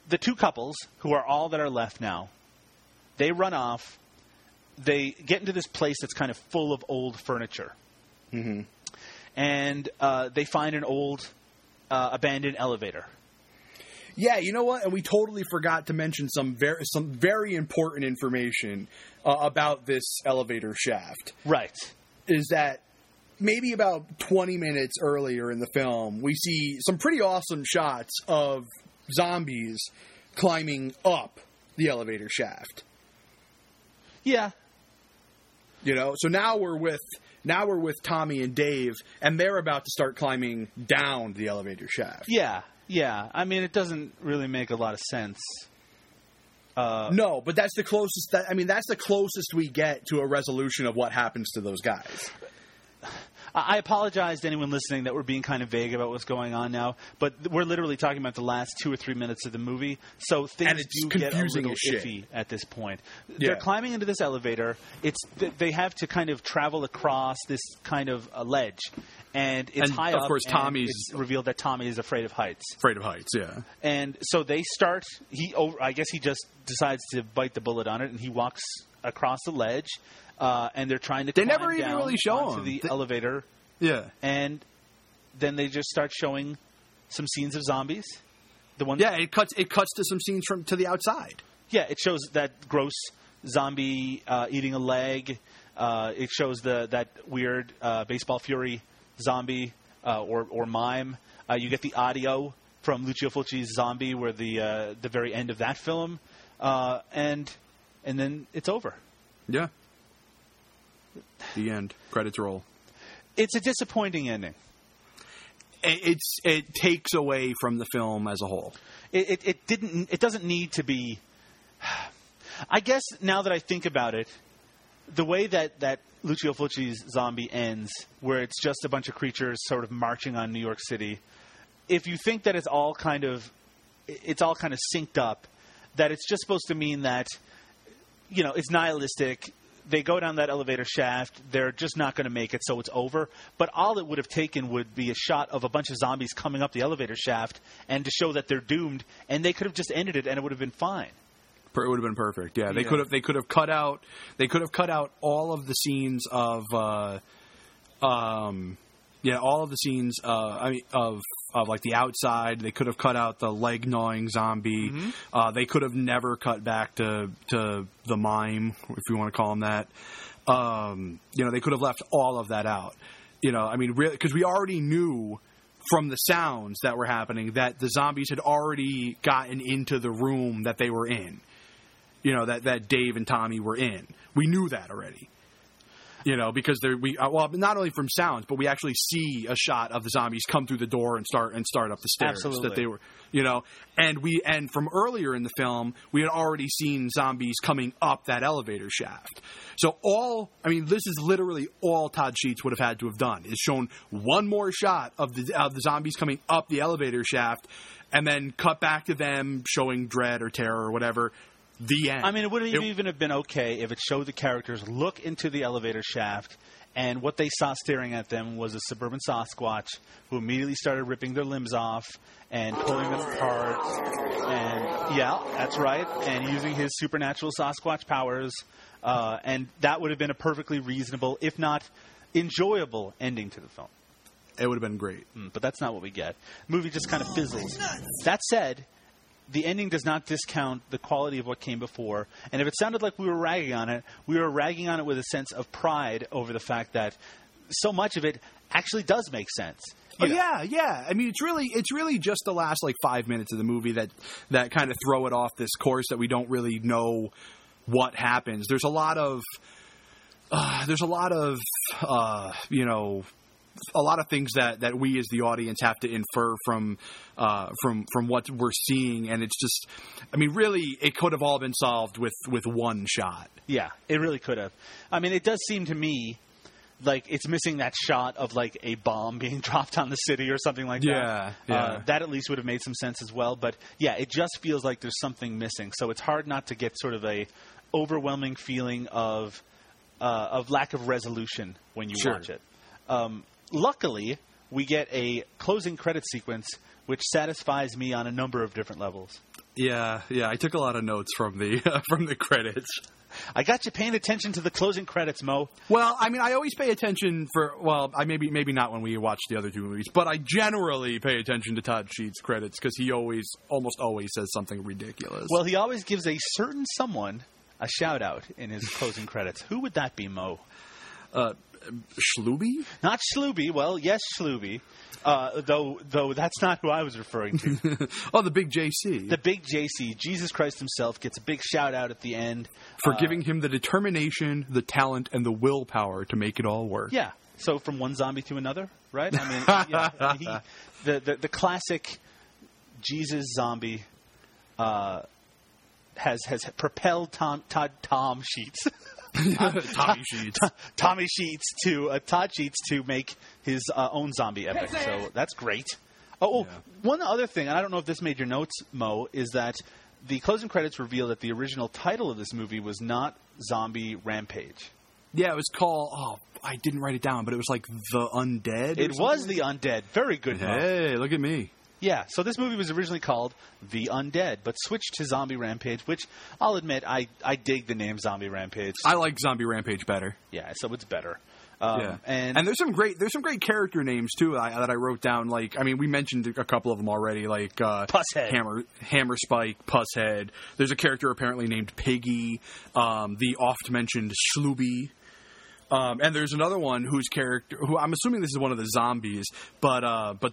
S1: the two couples, who are all that are left now, they run off. They get into this place that's kind of full of old furniture.
S2: Mm-hmm.
S1: And uh, they find an old uh, abandoned elevator.
S2: Yeah, you know what? And we totally forgot to mention some very some very important information uh, about this elevator shaft.
S1: Right.
S2: Is that maybe about 20 minutes earlier in the film, we see some pretty awesome shots of zombies climbing up the elevator shaft.
S1: Yeah.
S2: You know, so now we're with now we're with Tommy and Dave, and they're about to start climbing down the elevator shaft.
S1: Yeah. Yeah. I mean, it doesn't really make a lot of sense. Uh,
S2: no, but that's the closest. That, I mean, that's the closest we get to a resolution of what happens to those guys.
S1: I apologize to anyone listening that we're being kind of vague about what's going on now, but we're literally talking about the last two or three minutes of the movie, so things do get a little iffy at this point.
S2: Yeah.
S1: They're climbing into this elevator. It's they have to kind of travel across this kind of a ledge, and it's
S2: And,
S1: high
S2: of
S1: up.
S2: course,
S1: and
S2: Tommy's-
S1: revealed that Tommy is afraid of heights.
S2: Afraid of heights, yeah.
S1: And so they start. He, over, I guess, he just decides to bite the bullet on it, and he walks across the ledge. Uh, and they're trying to.
S2: They never even really show him.
S1: the
S2: They-
S1: elevator.
S2: Yeah.
S1: And then they just start showing some scenes of zombies. The one.
S2: Yeah, it cuts it cuts to some scenes from to the outside.
S1: Yeah, it shows that gross zombie uh, eating a leg. Uh, it shows the that weird uh, baseball fury zombie uh, or or mime. Uh, you get the audio from Lucio Fulci's Zombie, where the uh, the very end of that film, uh, and and then it's over.
S2: Yeah. The end. Credits roll.
S1: It's a disappointing ending.
S2: It, it's it takes away from the film as a whole.
S1: It, it, it didn't. It doesn't need to be I guess now that I think about it, the way that that Lucio Fulci's zombie ends, where it's just a bunch of creatures sort of marching on New York City, if you think that it's all kind of it's all kind of synced up, that it's just supposed to mean that you know it's nihilistic. They go down that elevator shaft. They're just not going to make it, so it's over. But all it would have taken would be a shot of a bunch of zombies coming up the elevator shaft, and to show that they're doomed. And they could have just ended it, and it would have been fine.
S2: It would have been perfect. Yeah, they
S1: Yeah.
S2: could have. They could have cut out. They could have cut out all of the scenes of. Uh, um, yeah, all of the scenes. Uh, I mean, of of like the outside. They could have cut out the leg gnawing zombie. Uh, they could have never cut back to to the mime, if you want to call him that. Um, you know, they could have left all of that out. You know, I mean, really, because we already knew from the sounds that were happening that the zombies had already gotten into the room that they were in. You know that that Dave and Tommy were in. We knew that already. You know because there we uh, well not only from sounds but we actually see a shot of the zombies come through the door and start and start up the stairs
S1: Absolutely.
S2: that they were you know? And we and from earlier in the film we had already seen zombies coming up that elevator shaft. So all i mean this is literally all todd sheets would have had to have done is shown one more shot of the of the zombies coming up the elevator shaft and then cut back to them showing dread or terror or whatever the end
S1: I mean, it would have even have been okay if it showed the characters look into the elevator shaft, and what they saw staring at them was a suburban Sasquatch who immediately started ripping their limbs off and pulling them apart. And yeah, that's right. And using his supernatural Sasquatch powers, uh, and that would have been a perfectly reasonable, if not enjoyable, ending to the film.
S2: it would have been great
S1: Mm, but that's not what we get. The movie just kind of fizzles. That said, the ending does not discount the quality of what came before. And if it sounded like we were ragging on it, we were ragging on it with a sense of pride over the fact that so much of it actually does make sense.
S2: Oh yeah, yeah. I mean, it's really it's really just the last like five minutes of the movie that that kind of throw it off this course that we don't really know what happens. There's a lot of uh, there's a lot of uh, you know a lot of things that, that we as the audience have to infer from uh, from from what we're seeing, and it's just, I mean, really, it could have all been solved with with one shot.
S1: Yeah, it really could have. I mean, it does seem to me like it's missing that shot of like a bomb being dropped on the city or something like
S2: Yeah,
S1: that. Uh,
S2: yeah.
S1: that at least would have made some sense as well. But yeah, it just feels like there's something missing. So it's hard not to get sort of a overwhelming feeling of uh, of lack of resolution when you
S2: Sure.
S1: watch it. Um, luckily, we get a closing credit sequence which satisfies me on a number of different levels.
S2: Yeah, yeah. I took a lot of notes from the from the credits.
S1: I got you paying attention to the closing credits, Mo.
S2: Well, I mean, I always pay attention for. Well, I maybe maybe not when we watch the other two movies, but I generally pay attention to Todd Sheets' credits because he always, almost always, says something ridiculous.
S1: Well, he always gives a certain someone a shout out in his closing credits. Who would that be, Mo?
S2: uh, Schluby?
S1: Not Schluby. Well, yes, Schluby. Uh, though, though that's not who I was referring to.
S2: oh, the big JC
S1: the big JC, Jesus Christ himself, gets a big shout out at the end.
S2: for
S1: Uh,
S2: giving him the determination, the talent, and the willpower to make it all work.
S1: Yeah. So from one zombie to another, right? I mean, yeah, he, the, the the classic Jesus zombie uh, has has propelled Tom Todd Tom Sheets.
S2: Tommy Sheets.
S1: Tommy Sheets to uh, Todd Sheets to make his uh, own zombie epic. So that's great. Oh, oh, one other thing, and I don't know if this made your notes, Mo, is that the closing credits reveal that the original title of this movie was not Zombie Rampage.
S2: Yeah, it was called. Oh, I didn't write it down, but it was like the undead.
S1: It was the Undead. Very good, Mo.
S2: Hey, look at me.
S1: Yeah, so this movie was originally called The Undead, but switched to Zombie Rampage, which I'll admit I, I dig the name Zombie Rampage.
S2: I like Zombie Rampage better.
S1: yeah, so it's better. Um,
S2: yeah,
S1: and,
S2: and there's some great there's some great character names too I, that I wrote down. Like I mean, we mentioned a couple of them already, like uh,
S1: Pusshead.
S2: Hammer Hammer Spike, Pusshead. There's a character apparently named Piggy. Um, the oft mentioned Schluby. Um, and there's another one whose character, who I'm assuming this is one of the zombies, but uh, but